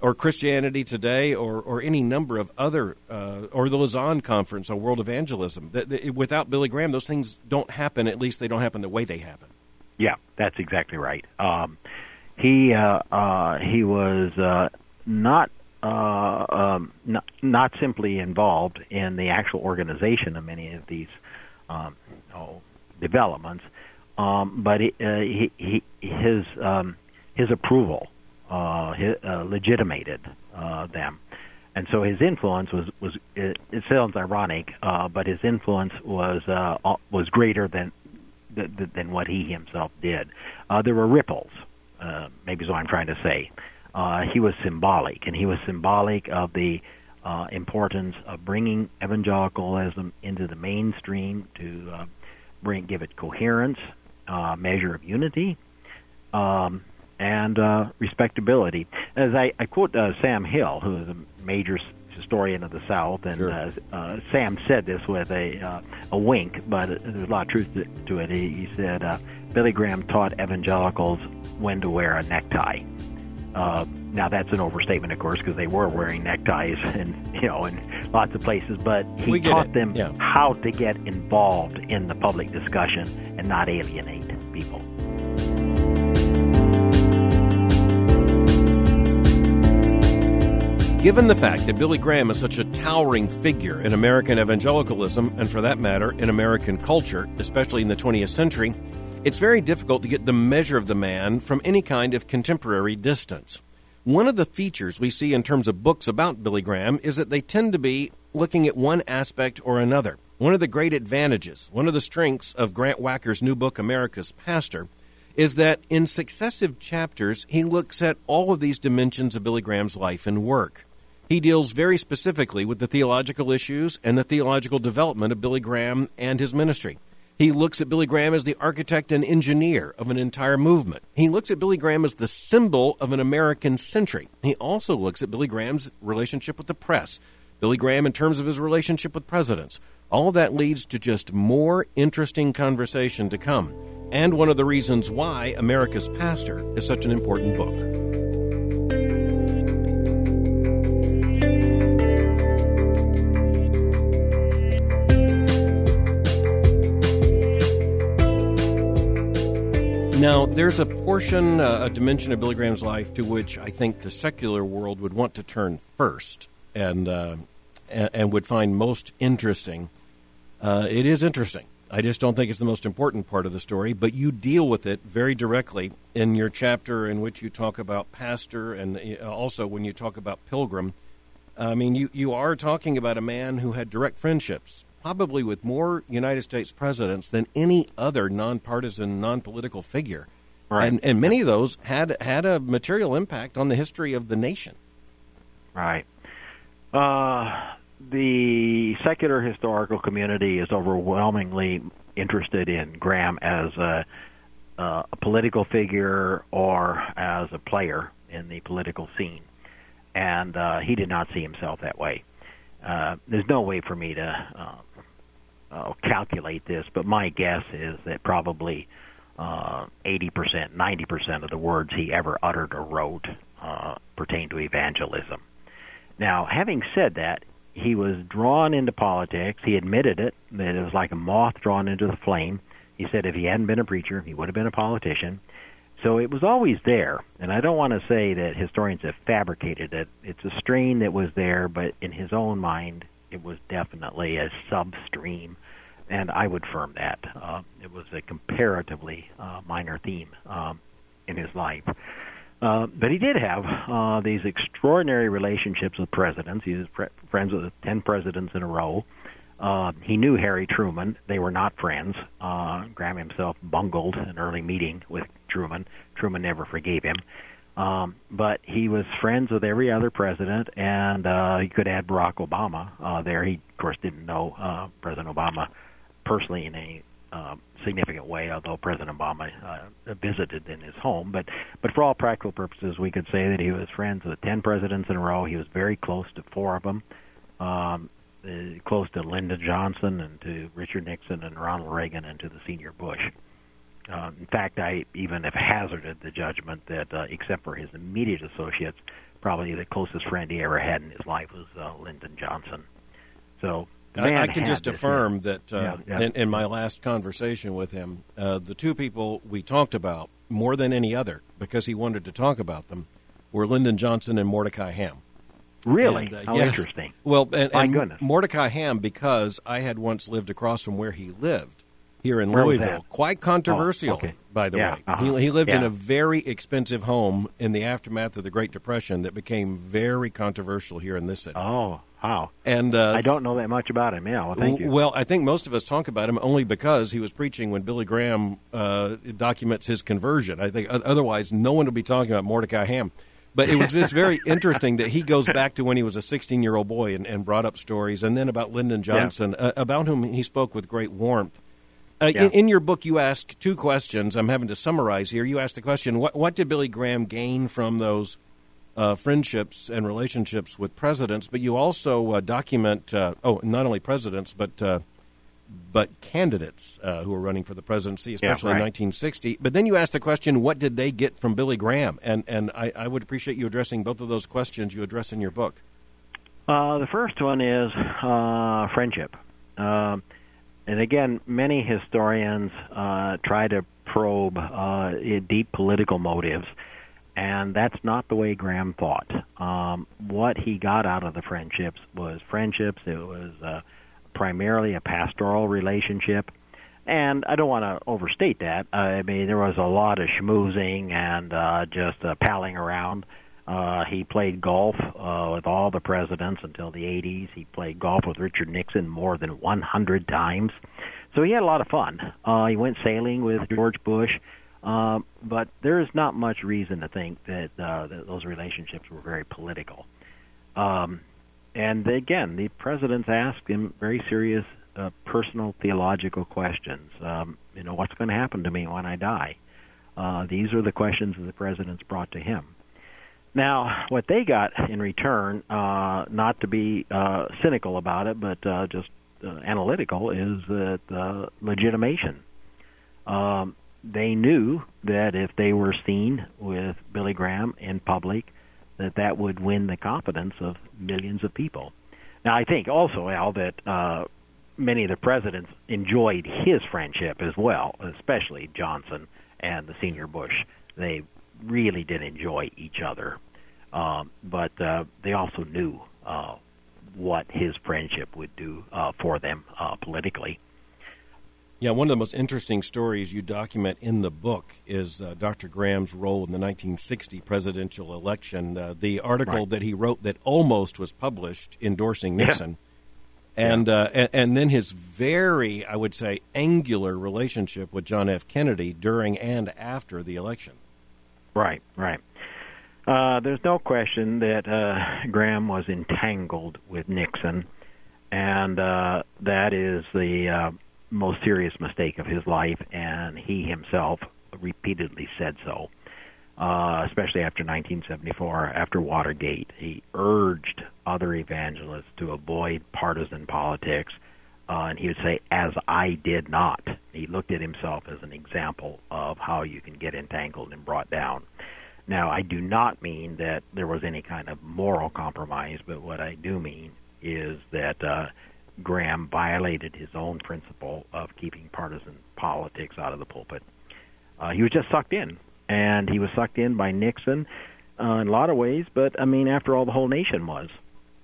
or Christianity Today or or any number of other uh, or the Lausanne Conference on World Evangelism. That, that- without Billy Graham, those things don't happen. At least they don't happen the way they happen. Yeah, that's exactly right. Um, he uh, uh, he was uh, not uh, um, not not simply involved in the actual organization of many of these um, oh, developments, um, but he, uh, he, he his um, his approval uh, his, uh, legitimated uh, them. And so his influence was was it, it sounds ironic, uh, but his influence was uh, was greater than th- th- than what he himself did. Uh, there were ripples, uh, maybe is what I'm trying to say. Uh, he was symbolic, and he was symbolic of the uh, importance of bringing evangelicalism into the mainstream to uh, bring give it coherence, uh, measure of unity, um, and uh, respectability. As I, I quote uh, Sam Hill, who is a major historian of the South, and Sure. uh, uh, Sam said this with a uh, a wink, but there's a lot of truth to, to it. He, he said uh, Billy Graham taught evangelicals when to wear a necktie. Uh, now that's an overstatement, of course, because they were wearing neckties and you know in lots of places. But he We taught them yeah. how to get involved in the public discussion and not alienate people. Given the fact that Billy Graham is such a towering figure in American evangelicalism, and for that matter, in American culture, especially in the 20th century, it's very difficult to get the measure of the man from any kind of contemporary distance. One of the features we see in terms of books about Billy Graham is that they tend to be looking at one aspect or another. One of the great advantages, one of the strengths of Grant Wacker's new book, America's Pastor, is that in successive chapters, he looks at all of these dimensions of Billy Graham's life and work. He deals very specifically with the theological issues and the theological development of Billy Graham and his ministry. He looks at Billy Graham as the architect and engineer of an entire movement. He looks at Billy Graham as the symbol of an American century. He also looks at Billy Graham's relationship with the press, Billy Graham in terms of his relationship with presidents. All that leads to just more interesting conversation to come, and one of the reasons why America's Pastor is such an important book. Now, there's a portion, uh, a dimension of Billy Graham's life to which I think the secular world would want to turn first and uh, and, and would find most interesting. Uh, it is interesting. I just don't think it's the most important part of the story, but you deal with it very directly in your chapter in which you talk about pastor and uh, also when you talk about pilgrim. I mean, you, you are talking about a man who had direct friendships, probably with more United States presidents than any other nonpartisan, non-political figure. Right. And, and many of those had had a material impact on the history of the nation. Right. Uh, the secular historical community is overwhelmingly interested in Graham as a, uh, a political figure or as a player in the political scene, and uh, he did not see himself that way. Uh, there's no way for me to uh, calculate this, but my guess is that probably uh, 80%, 90% of the words he ever uttered or wrote uh, pertain to evangelism. Now, having said that, he was drawn into politics. He admitted it, that it was like a moth drawn into the flame. He said if he hadn't been a preacher, he would have been a politician. So it was always there, and I don't want to say that historians have fabricated it. It's a strain that was there, but in his own mind, it was definitely a substream, and I would firm that. Uh, it was a comparatively uh, minor theme um, in his life. Uh, but he did have uh, these extraordinary relationships with presidents. He was pre- friends with 10 presidents in a row. Uh, he knew Harry Truman. They were not friends. Uh, Graham himself bungled an early meeting with Truman. Truman never forgave him. Um, but he was friends with every other president, and uh, he could add Barack Obama uh, there. He, of course, didn't know uh, President Obama personally in any uh, significant way, although President Obama uh, visited in his home. But but for all practical purposes, we could say that he was friends with ten presidents in a row. He was very close to four of them, um, uh, close to Lyndon Johnson and to Richard Nixon and Ronald Reagan and to the senior Bush. In fact, I even have hazarded the judgment that, uh, except for his immediate associates, probably the closest friend he ever had in his life was uh, Lyndon Johnson. So I, I, can just affirm that uh, yeah, yeah. In, in, my last conversation with him, uh, the two people we talked about more than any other, because he wanted to talk about them, were Lyndon Johnson and Mordecai Ham. Really? And, uh, How yes. interesting. Well, and, my and goodness. Mordecai Ham, because I had once lived across from where he lived here in where Louisville. Quite controversial, oh, okay. by the yeah, way. Uh-huh. He, he lived yeah. in a very expensive home in the aftermath of the Great Depression that became very controversial here in this city. Oh, Wow. And uh, I don't know that much about him. Yeah, well, thank you. Well, I think most of us talk about him only because he was preaching when Billy Graham uh, documents his conversion. I think otherwise no one would be talking about Mordecai Ham. But it was just very interesting that he goes back to when he was a 16 year old boy and, and, brought up stories, and then about Lyndon Johnson, yeah. uh, about whom he spoke with great warmth. Uh, yeah. in, in, your book, you ask two questions. I'm having to summarize here. You asked the question: What, what did Billy Graham gain from those uh, friendships and relationships with presidents, but you also uh, document uh, oh not only presidents but uh, but candidates uh, who are running for the presidency, especially yeah, right. in 1960. But then you ask the question, what did they get from Billy Graham? And and I, I would appreciate you addressing both of those questions you address in your book. Uh, the first one is friendship. And again, many historians uh, try to probe uh, deep political motives and that's not the way Graham thought. Um, what he got out of the friendships was friendships. It was uh, primarily a pastoral relationship, and I don't want to overstate that. I mean, there was a lot of schmoozing and uh, just uh, palling around. Uh, he played golf uh, with all the presidents until the 80s. He played golf with Richard Nixon more than 100 times. So he had a lot of fun. Uh, he went sailing with George Bush. Um, but there is not much reason to think that, uh, that those relationships were very political. Um, and again, the presidents asked him very serious uh, personal theological questions. Um, you know, what's going to happen to me when I die? Uh, these are the questions that the presidents brought to him. Now, what they got in return, uh, not to be uh, cynical about it, but uh, just uh, analytical, is that uh, legitimation. Um, they knew that if they were seen with Billy Graham in public, that that would win the confidence of millions of people. Now, I think also, Al, that uh, many of the presidents enjoyed his friendship as well, especially Johnson and the senior Bush. They really did enjoy each other, um, but uh, they also knew uh, what his friendship would do uh, for them uh, politically. Yeah, one of the most interesting stories you document in the book is uh, Dr. Graham's role in the 1960 presidential election. Uh, the article right. that he wrote that almost was published endorsing Nixon, yeah. and, yeah. Uh, and, and then his very, I would say, angular relationship with John F. Kennedy during and after the election. Right, right. Uh, there's no question that uh, Graham was entangled with Nixon and uh, that is the uh, most serious mistake of his life, and he himself repeatedly said so. Uh, especially after 1974, after Watergate, he urged other evangelists to avoid partisan politics, uh, and he would say, "As I did not." He looked at himself as an example of how you can get entangled and brought down. Now, I do not mean that there was any kind of moral compromise, but what I do mean is that uh, Graham violated his own principle of keeping partisan politics out of the pulpit. Uh, he was just sucked in, and he was sucked in by Nixon uh, in a lot of ways. But I mean, after all, the whole nation was.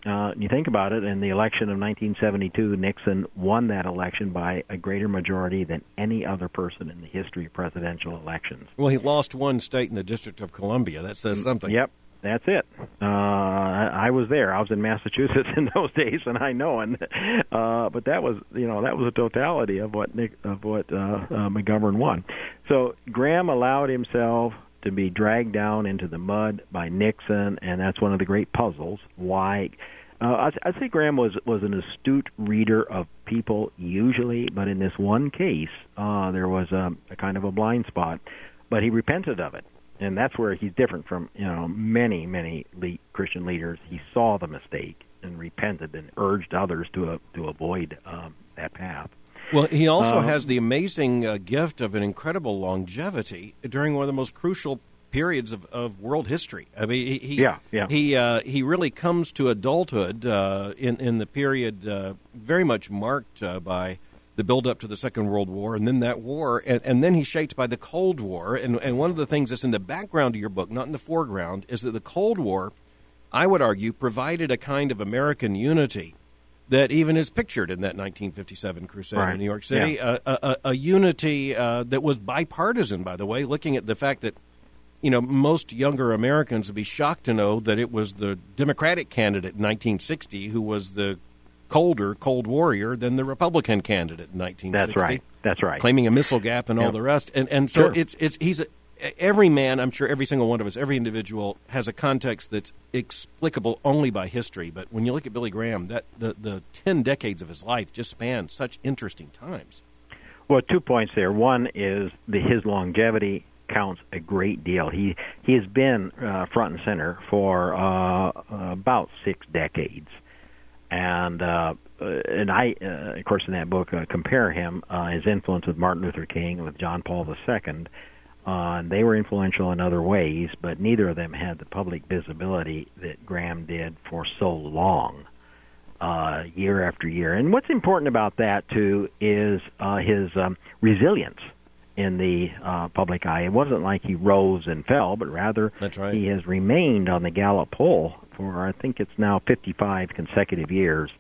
Uh, you think about it, in the election of 1972, Nixon won that election by a greater majority than any other person in the history of presidential elections. Well, he lost one state in the District of Columbia. That says Mm, something. Yep, that's it. Uh, I, I was there. I was in Massachusetts in those days, and I know. And uh, but that was, you know, that was a totality of what Nick of what uh, uh, McGovern won. So Graham allowed himself to be dragged down into the mud by Nixon, and that's one of the great puzzles. Why? Uh, I'd, I'd say Graham was was an astute reader of people usually, but in this one case, uh, there was a, a kind of a blind spot. But he repented of it, and that's where he's different from you know many many le- Christian leaders. He saw the mistake and repented and urged others to uh, to avoid um, that path. Well, he also Uh, has the amazing uh, gift of an incredible longevity during one of the most crucial periods of, of world history. I mean, he, he Yeah, yeah. he uh, he really comes to adulthood uh, in in the period uh, very much marked uh, by the build up to the Second World War, and then that war, and, and then he's shaped by the Cold War. And and one of the things that's in the background of your book, not in the foreground, is that the Cold War, I would argue, provided a kind of American unity that even is pictured in that 1957 crusade Right. in New York City. Yeah. A, a, a unity uh, that was bipartisan, by the way, looking at the fact that, you know, most younger Americans would be shocked to know that it was the Democratic candidate in 1960 who was the colder Cold Warrior than the Republican candidate in 1960 That's right. That's right. claiming a missile gap and all the rest. And and so Sure. it's it's he's a, every man. I'm sure every single one of us, every individual has a context that's explicable only by history. But when you look at Billy Graham, that the the ten decades of his life just span such interesting times. Well, two points there. One is the, his longevity counts a great deal. He he has been uh, front and center for uh, about six decades, and uh, uh, and I, uh, of course, in that book, uh, compare him his influence with Martin Luther King with John Paul II. Uh, they were influential in other ways, but neither of them had the public visibility that Graham did for so long uh, year after year. And what's important about that too is uh, his um, resilience in the uh, public eye. It wasn't like he rose and fell, but rather That's right. he has remained on the Gallup poll for I think it's now 55 consecutive years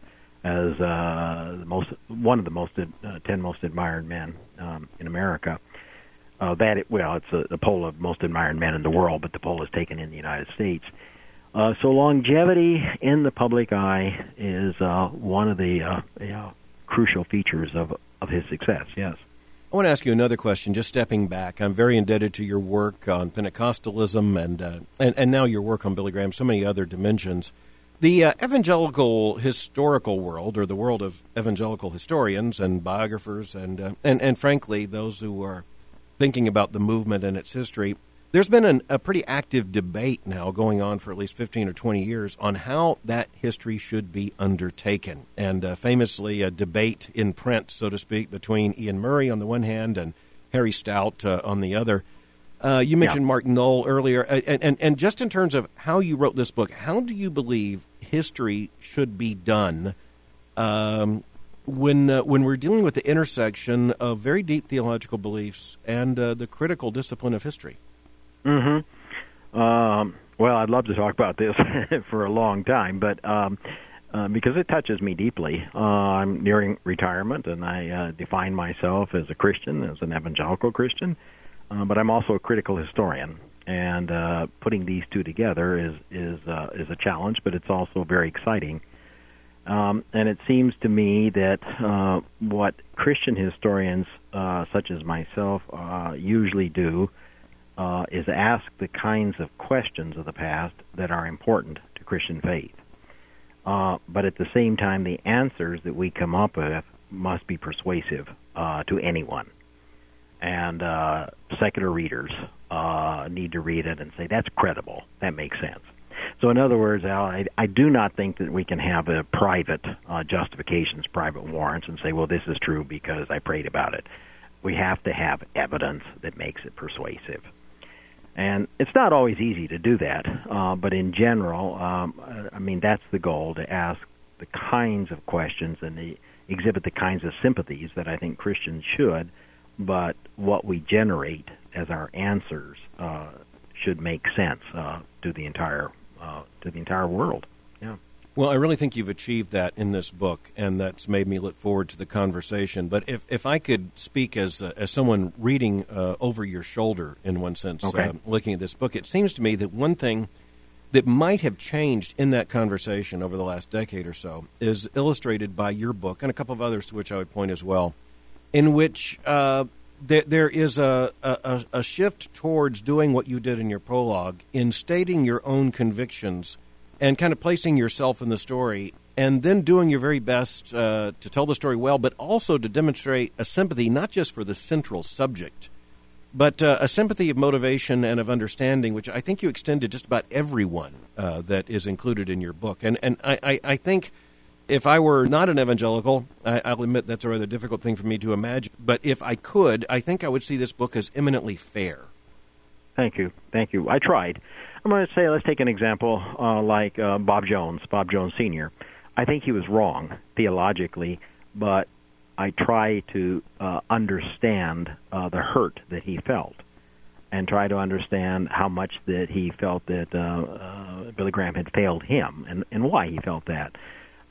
as uh, the most one of the most uh, 10 most admired men um, in America. Uh, that it, well, it's a, a poll of most admired men in the world, but the poll is taken in the United States. Uh, so longevity in the public eye is uh, one of the uh, you know, crucial features of of his success. Yes. I want to ask you another question. Just stepping back, I'm very indebted to your work on Pentecostalism and uh, and, and now your work on Billy Graham. So many other dimensions. The uh, evangelical historical world, or the world of evangelical historians and biographers, and uh, and and frankly, those who are thinking about the movement and its history, there's been an, a pretty active debate now going on for at least 15 or 20 years on how that history should be undertaken. And uh, famously, a debate in print, so to speak, between Iain Murray on the one hand and Harry Stout uh, on the other. Uh, you mentioned Mark Noll earlier, uh, and, and, and just in terms of how you wrote this book, how do you believe history should be done um, when uh, when we're dealing with the intersection of very deep theological beliefs and uh, the critical discipline of history? Mm-hmm. Um, well, I'd love to talk about this for a long time, but um, uh, because it touches me deeply. Uh, I'm nearing retirement, and I uh, define myself as a Christian, as an evangelical Christian, uh, but I'm also a critical historian. And putting these two together is is is a challenge, but it's also very exciting. Um, and it seems to me that uh, what Christian historians, uh, such as myself, uh, usually do uh, is ask the kinds of questions of the past that are important to Christian faith. Uh, but at the same time, the answers that we come up with must be persuasive uh, to anyone. And secular readers need to read it and say, that's credible. That makes sense. So, in other words, Al, I, I do not think that we can have a private uh, justifications, private warrants, and say, well, this is true because I prayed about it. We have to have evidence that makes it persuasive. And it's not always easy to do that, uh, but in general, um, I mean, that's the goal to ask the kinds of questions and the, exhibit the kinds of sympathies that I think Christians should, but what we generate as our answers uh, should make sense uh, to the entire uh, to the entire world. Yeah. Well, I really think you've achieved that in this book, and that's made me look forward to the conversation. But if, if I could speak as uh, as someone reading uh, over your shoulder, in one sense, okay. uh, looking at this book, it seems to me that one thing that might have changed in that conversation over the last decade or so is illustrated by your book and a couple of others to which I would point as well, in which uh, there, there is a, a, a shift towards doing what you did in your prologue in stating your own convictions and kind of placing yourself in the story and then doing your very best uh, to tell the story well, but also to demonstrate a sympathy not just for the central subject, but uh, a sympathy of motivation and of understanding, which I think you extend to just about everyone uh, that is included in your book. And and I, I, I think if I were not an evangelical, I, will admit that's a rather difficult thing for me to imagine. But if I could, I think I would see this book as eminently fair. Thank you, thank you. I tried. I'm going to say, let's take an example uh, like uh, Bob Jones, Bob Jones Sr. I think he was wrong theologically, but I try to uh, understand uh, the hurt that he felt and try to understand how much that he felt that uh, uh, Billy Graham had failed him and, and why he felt that.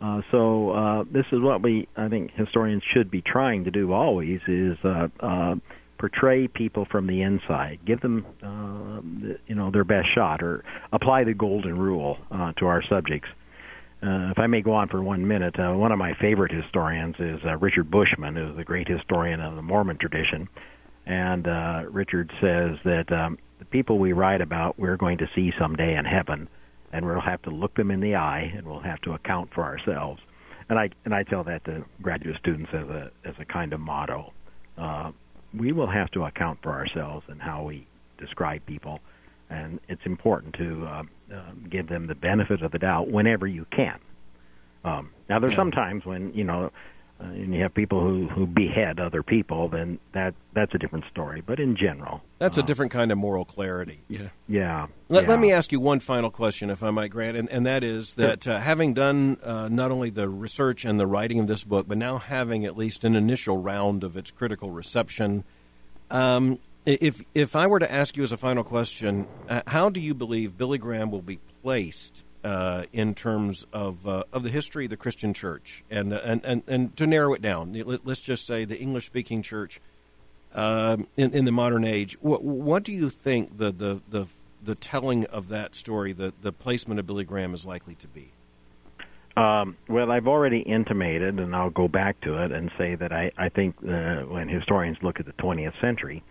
Uh, so uh, this is what we, I think, historians should be trying to do always: is uh, uh, portray people from the inside, give them, uh, you know, their best shot, or apply the golden rule uh, to our subjects. Uh, if I may go on for one minute, uh, one of my favorite historians is uh, Richard Bushman, who's the great historian of the Mormon tradition. And uh, Richard says that um, the people we write about, we're going to see someday in heaven and we'll have to look them in the eye and we'll have to account for ourselves. And I and I tell that to graduate students as a as a kind of motto. Uh, we will have to account for ourselves and how we describe people, and it's important to uh, uh, give them the benefit of the doubt whenever you can. Um, now, there's yeah. some times when you know uh, and you have people who, who behead other people, then that that's a different story. But in general, that's uh, a different kind of moral clarity. Yeah. Yeah. Let, yeah. let me ask you one final question, if I might, Grant, and, and that is that uh, having done uh, not only the research and the writing of this book, but now having at least an initial round of its critical reception. Um, if if I were to ask you as a final question, uh, how do you believe Billy Graham will be placed uh, in terms of uh, of the history of the Christian Church, and uh, and and, and to narrow it down, let, us just say the English speaking church um, in in the modern age. What, what do you think the, the the the telling of that story, the the placement of Billy Graham, is likely to be? Um, well, I've already intimated, and I'll go back to it and say that I, I think uh, when historians look at the 20th century,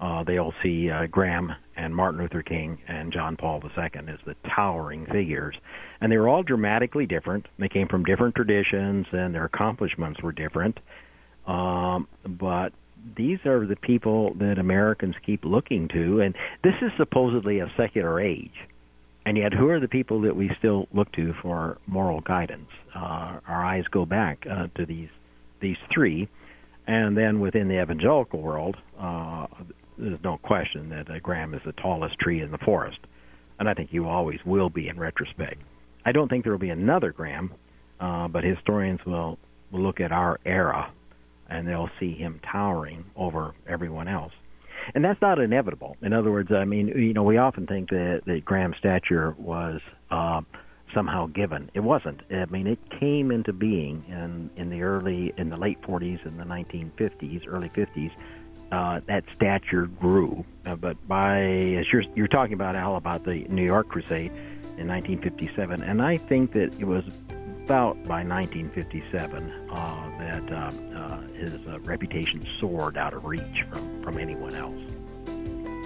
uh, they all see uh, Graham and Martin Luther King and John Paul II as the towering figures. And they were all dramatically different. They came from different traditions, and their accomplishments were different. Um, but these are the people that Americans keep looking to, and this is supposedly a secular age. And yet, who are the people that we still look to for moral guidance? Uh, our eyes go back uh, to these these three, and then within the evangelical world, uh, there's no question that uh, Graham is the tallest tree in the forest, and I think you always will be in retrospect. I don't think there will be another Graham, uh, but historians will, will look at our era and they'll see him towering over everyone else. And that's not inevitable. In other words, I mean, you know, we often think that, that Graham's stature was uh, somehow given. It wasn't. I mean, it came into being in in the early, in the late 40s and the 1950s, early 50s, uh, that stature grew. Uh, but by as you're you're talking about Al about the New York Crusade in 1957, and I think that it was about by 1957 uh, that uh, uh, his uh, reputation soared out of reach from from anyone else.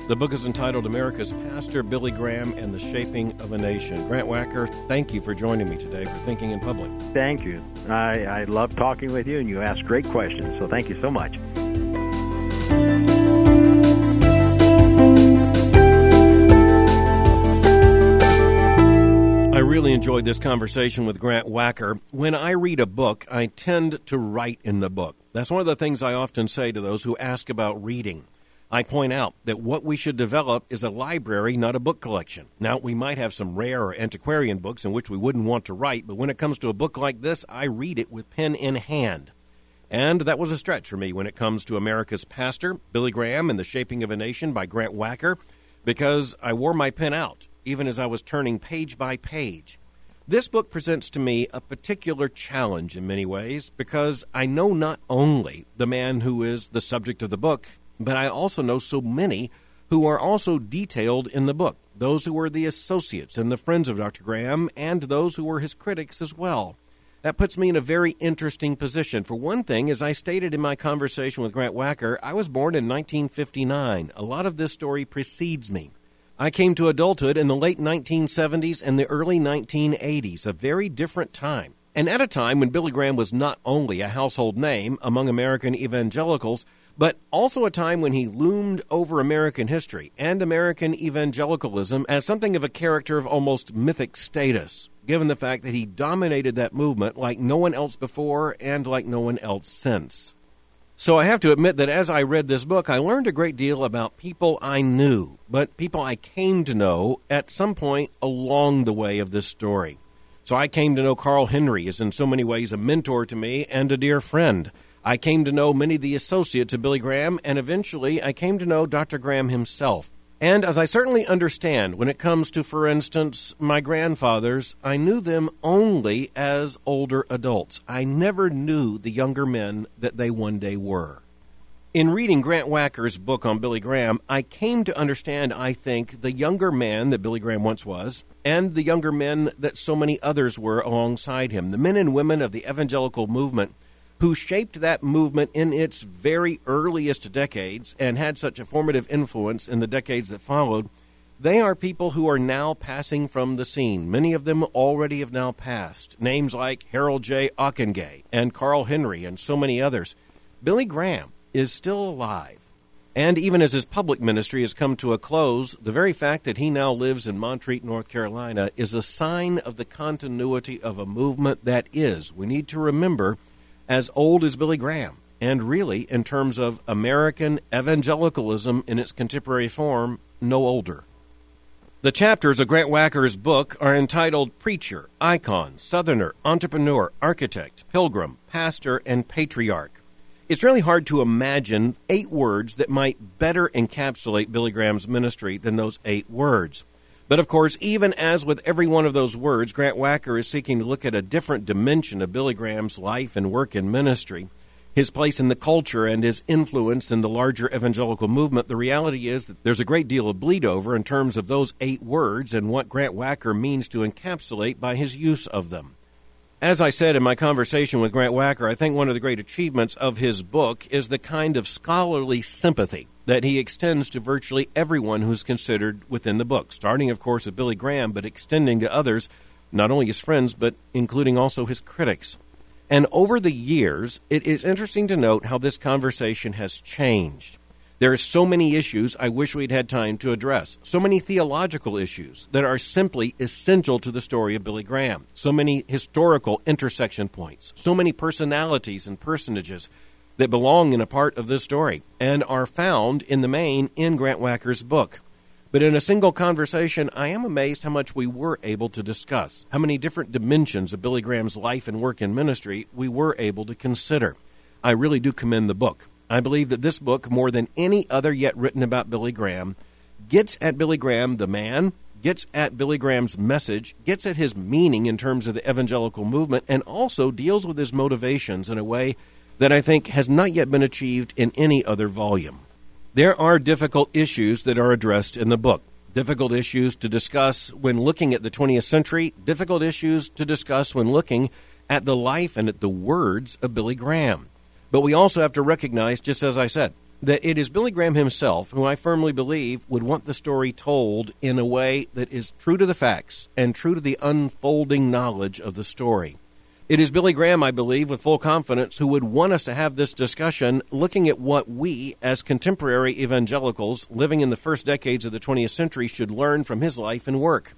The book is entitled America's Pastor Billy Graham and the Shaping of a Nation. Grant Wacker, thank you for joining me today for Thinking in Public. Thank you. I, I love talking with you, and you ask great questions, so thank you so much. Really enjoyed this conversation with Grant Wacker. When I read a book, I tend to write in the book. That's one of the things I often say to those who ask about reading. I point out that what we should develop is a library, not a book collection. Now, we might have some rare or antiquarian books in which we wouldn't want to write, but when it comes to a book like this, I read it with pen in hand. And that was a stretch for me when it comes to America's Pastor, Billy Graham, and the Shaping of a Nation by Grant Wacker, because I wore my pen out even as I was turning page by page. This book presents to me a particular challenge in many ways because I know not only the man who is the subject of the book, but I also know so many who are also detailed in the book those who were the associates and the friends of Dr. Graham, and those who were his critics as well. That puts me in a very interesting position. For one thing, as I stated in my conversation with Grant Wacker, I was born in 1959. A lot of this story precedes me. I came to adulthood in the late 1970s and the early 1980s, a very different time. And at a time when Billy Graham was not only a household name among American evangelicals, but also a time when he loomed over American history and American evangelicalism as something of a character of almost mythic status, given the fact that he dominated that movement like no one else before and like no one else since. So I have to admit that as I read this book, I learned a great deal about people I knew, but people I came to know at some point along the way of this story. So I came to know Carl Henry as in so many ways a mentor to me and a dear friend. I came to know many of the associates of Billy Graham, and eventually I came to know Dr. Graham himself. And as I certainly understand when it comes to, for instance, my grandfathers, I knew them only as older adults. I never knew the younger men that they one day were. In reading Grant Wacker's book on Billy Graham, I came to understand, I think, the younger man that Billy Graham once was, and the younger men that so many others were alongside him, the men and women of the evangelical movement who shaped that movement in its very earliest decades and had such a formative influence in the decades that followed, they are people who are now passing from the scene. Many of them already have now passed. Names like Harold J. Ockenga and Carl Henry and so many others. Billy Graham is still alive. And even as his public ministry has come to a close, the very fact that he now lives in Montreat, North Carolina, is a sign of the continuity of a movement that is, we need to remember, as old as Billy Graham, and really, in terms of American evangelicalism in its contemporary form, no older. The chapters of Grant Wacker's book are entitled Preacher, Icon, Southerner, Entrepreneur, Architect, Pilgrim, Pastor, and Patriarch. It's really hard to imagine eight words that might better encapsulate Billy Graham's ministry than those eight words. But of course, even as with every one of those words, Grant Wacker is seeking to look at a different dimension of Billy Graham's life and work in ministry, his place in the culture, and his influence in the larger evangelical movement. The reality is that there's a great deal of bleed over in terms of those eight words and what Grant Wacker means to encapsulate by his use of them. As I said in my conversation with Grant Wacker, I think one of the great achievements of his book is the kind of scholarly sympathy that he extends to virtually everyone who's considered within the book, starting, of course, with Billy Graham, but extending to others, not only his friends, but including also his critics. And over the years, it is interesting to note how this conversation has changed. There are so many issues I wish we'd had time to address. So many theological issues that are simply essential to the story of Billy Graham. So many historical intersection points. So many personalities and personages that belong in a part of this story and are found in the main in Grant Wacker's book. But in a single conversation, I am amazed how much we were able to discuss, how many different dimensions of Billy Graham's life and work in ministry we were able to consider. I really do commend the book. I believe that this book, more than any other yet written about Billy Graham, gets at Billy Graham, the man, gets at Billy Graham's message, gets at his meaning in terms of the evangelical movement, and also deals with his motivations in a way that I think has not yet been achieved in any other volume. There are difficult issues that are addressed in the book. Difficult issues to discuss when looking at the 20th century, difficult issues to discuss when looking at the life and at the words of Billy Graham. But we also have to recognize, just as I said, that it is Billy Graham himself who I firmly believe would want the story told in a way that is true to the facts and true to the unfolding knowledge of the story. It is Billy Graham, I believe, with full confidence, who would want us to have this discussion looking at what we, as contemporary evangelicals living in the first decades of the 20th century, should learn from his life and work.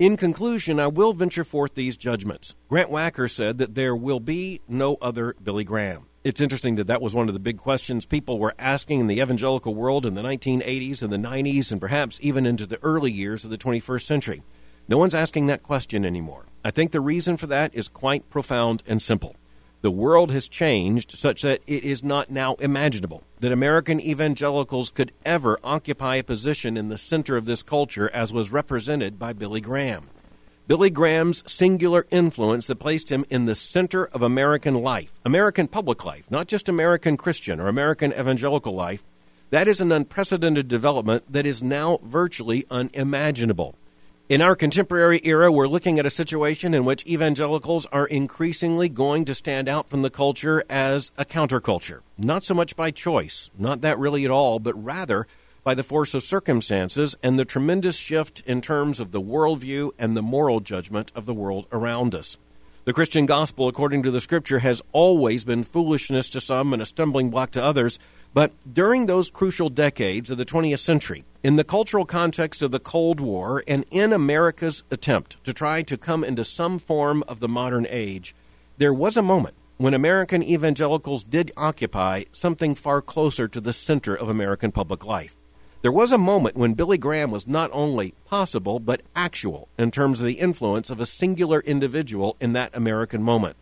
In conclusion, I will venture forth these judgments. Grant Wacker said that there will be no other Billy Graham. It's interesting that that was one of the big questions people were asking in the evangelical world in the 1980s and the 90s and perhaps even into the early years of the 21st century. No one's asking that question anymore. I think the reason for that is quite profound and simple. The world has changed such that it is not now imaginable that American evangelicals could ever occupy a position in the center of this culture as was represented by Billy Graham. Billy Graham's singular influence that placed him in the center of American life, American public life, not just American Christian or American evangelical life, that is an unprecedented development that is now virtually unimaginable. In our contemporary era, we're looking at a situation in which evangelicals are increasingly going to stand out from the culture as a counterculture. Not so much by choice, not that really at all, but rather by the force of circumstances and the tremendous shift in terms of the worldview and the moral judgment of the world around us. The Christian gospel, according to the scripture, has always been foolishness to some and a stumbling block to others. But during those crucial decades of the 20th century, in the cultural context of the Cold War, and in America's attempt to try to come into some form of the modern age, there was a moment when American evangelicals did occupy something far closer to the center of American public life. There was a moment when Billy Graham was not only possible, but actual in terms of the influence of a singular individual in that American moment.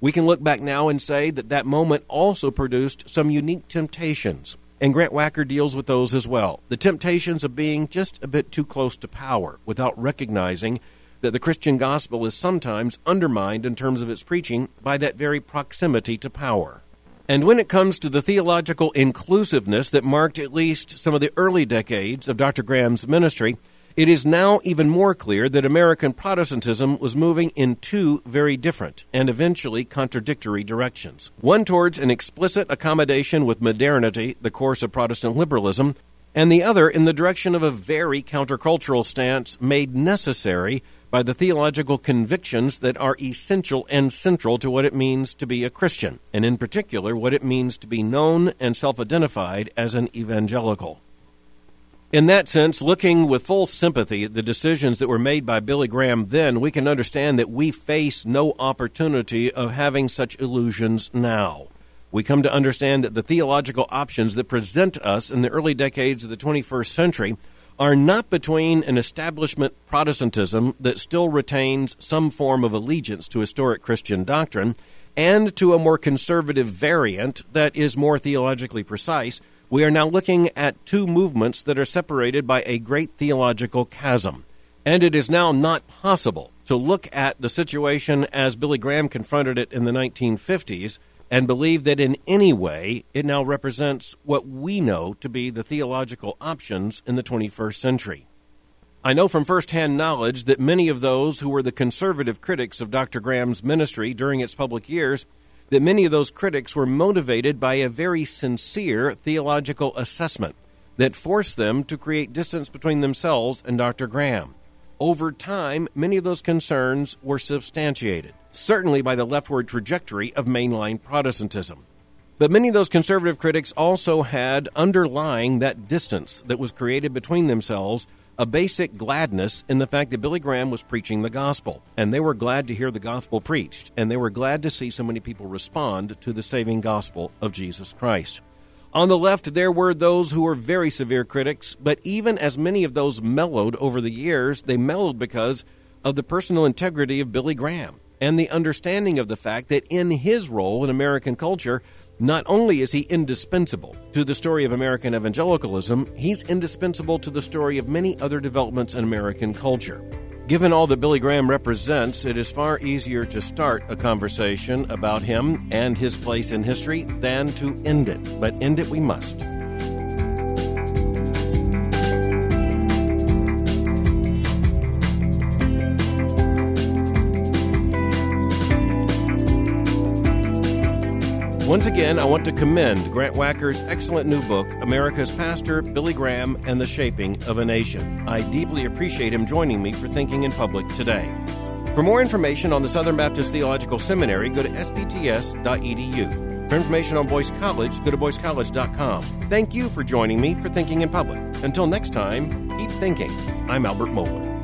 We can look back now and say that that moment also produced some unique temptations, and Grant Wacker deals with those as well. The temptations of being just a bit too close to power without recognizing that the Christian gospel is sometimes undermined in terms of its preaching by that very proximity to power. And when it comes to the theological inclusiveness that marked at least some of the early decades of Dr. Graham's ministry, it is now even more clear that American Protestantism was moving in two very different and eventually contradictory directions. One towards an explicit accommodation with modernity, the course of Protestant liberalism, and the other in the direction of a very countercultural stance made necessary by the theological convictions that are essential and central to what it means to be a Christian, and in particular, what it means to be known and self identified as an evangelical. In that sense, looking with full sympathy at the decisions that were made by Billy Graham then, we can understand that we face no opportunity of having such illusions now. We come to understand that the theological options that present us in the early decades of the 21st century are not between an establishment Protestantism that still retains some form of allegiance to historic Christian doctrine and to a more conservative variant that is more theologically precise we are now looking at two movements that are separated by a great theological chasm. And it is now not possible to look at the situation as Billy Graham confronted it in the 1950s and believe that in any way it now represents what we know to be the theological options in the 21st century. I know from firsthand knowledge that many of those who were the conservative critics of Dr. Graham's ministry during its public years that many of those critics were motivated by a very sincere theological assessment that forced them to create distance between themselves and Dr. Graham. Over time, many of those concerns were substantiated, certainly by the leftward trajectory of mainline Protestantism. But many of those conservative critics also had underlying that distance that was created between themselves a basic gladness in the fact that Billy Graham was preaching the gospel. And they were glad to hear the gospel preached. And they were glad to see so many people respond to the saving gospel of Jesus Christ. On the left, there were those who were very severe critics, but even as many of those mellowed over the years, they mellowed because of the personal integrity of Billy Graham and the understanding of the fact that in his role in American culture, not only is he indispensable to the story of American evangelicalism, he's indispensable to the story of many other developments in American culture. Given all that Billy Graham represents, it is far easier to start a conversation about him and his place in history than to end it. But end it we must. Once again, I want to commend Grant Wacker's excellent new book, America's Pastor, Billy Graham, and the Shaping of a Nation. I deeply appreciate him joining me for Thinking in Public today. For more information on the Southern Baptist Theological Seminary, go to sbts.edu. For information on Boyce College, go to boycecollege.com. Thank you for joining me for Thinking in Public. Until next time, keep thinking. I'm Albert Mohler.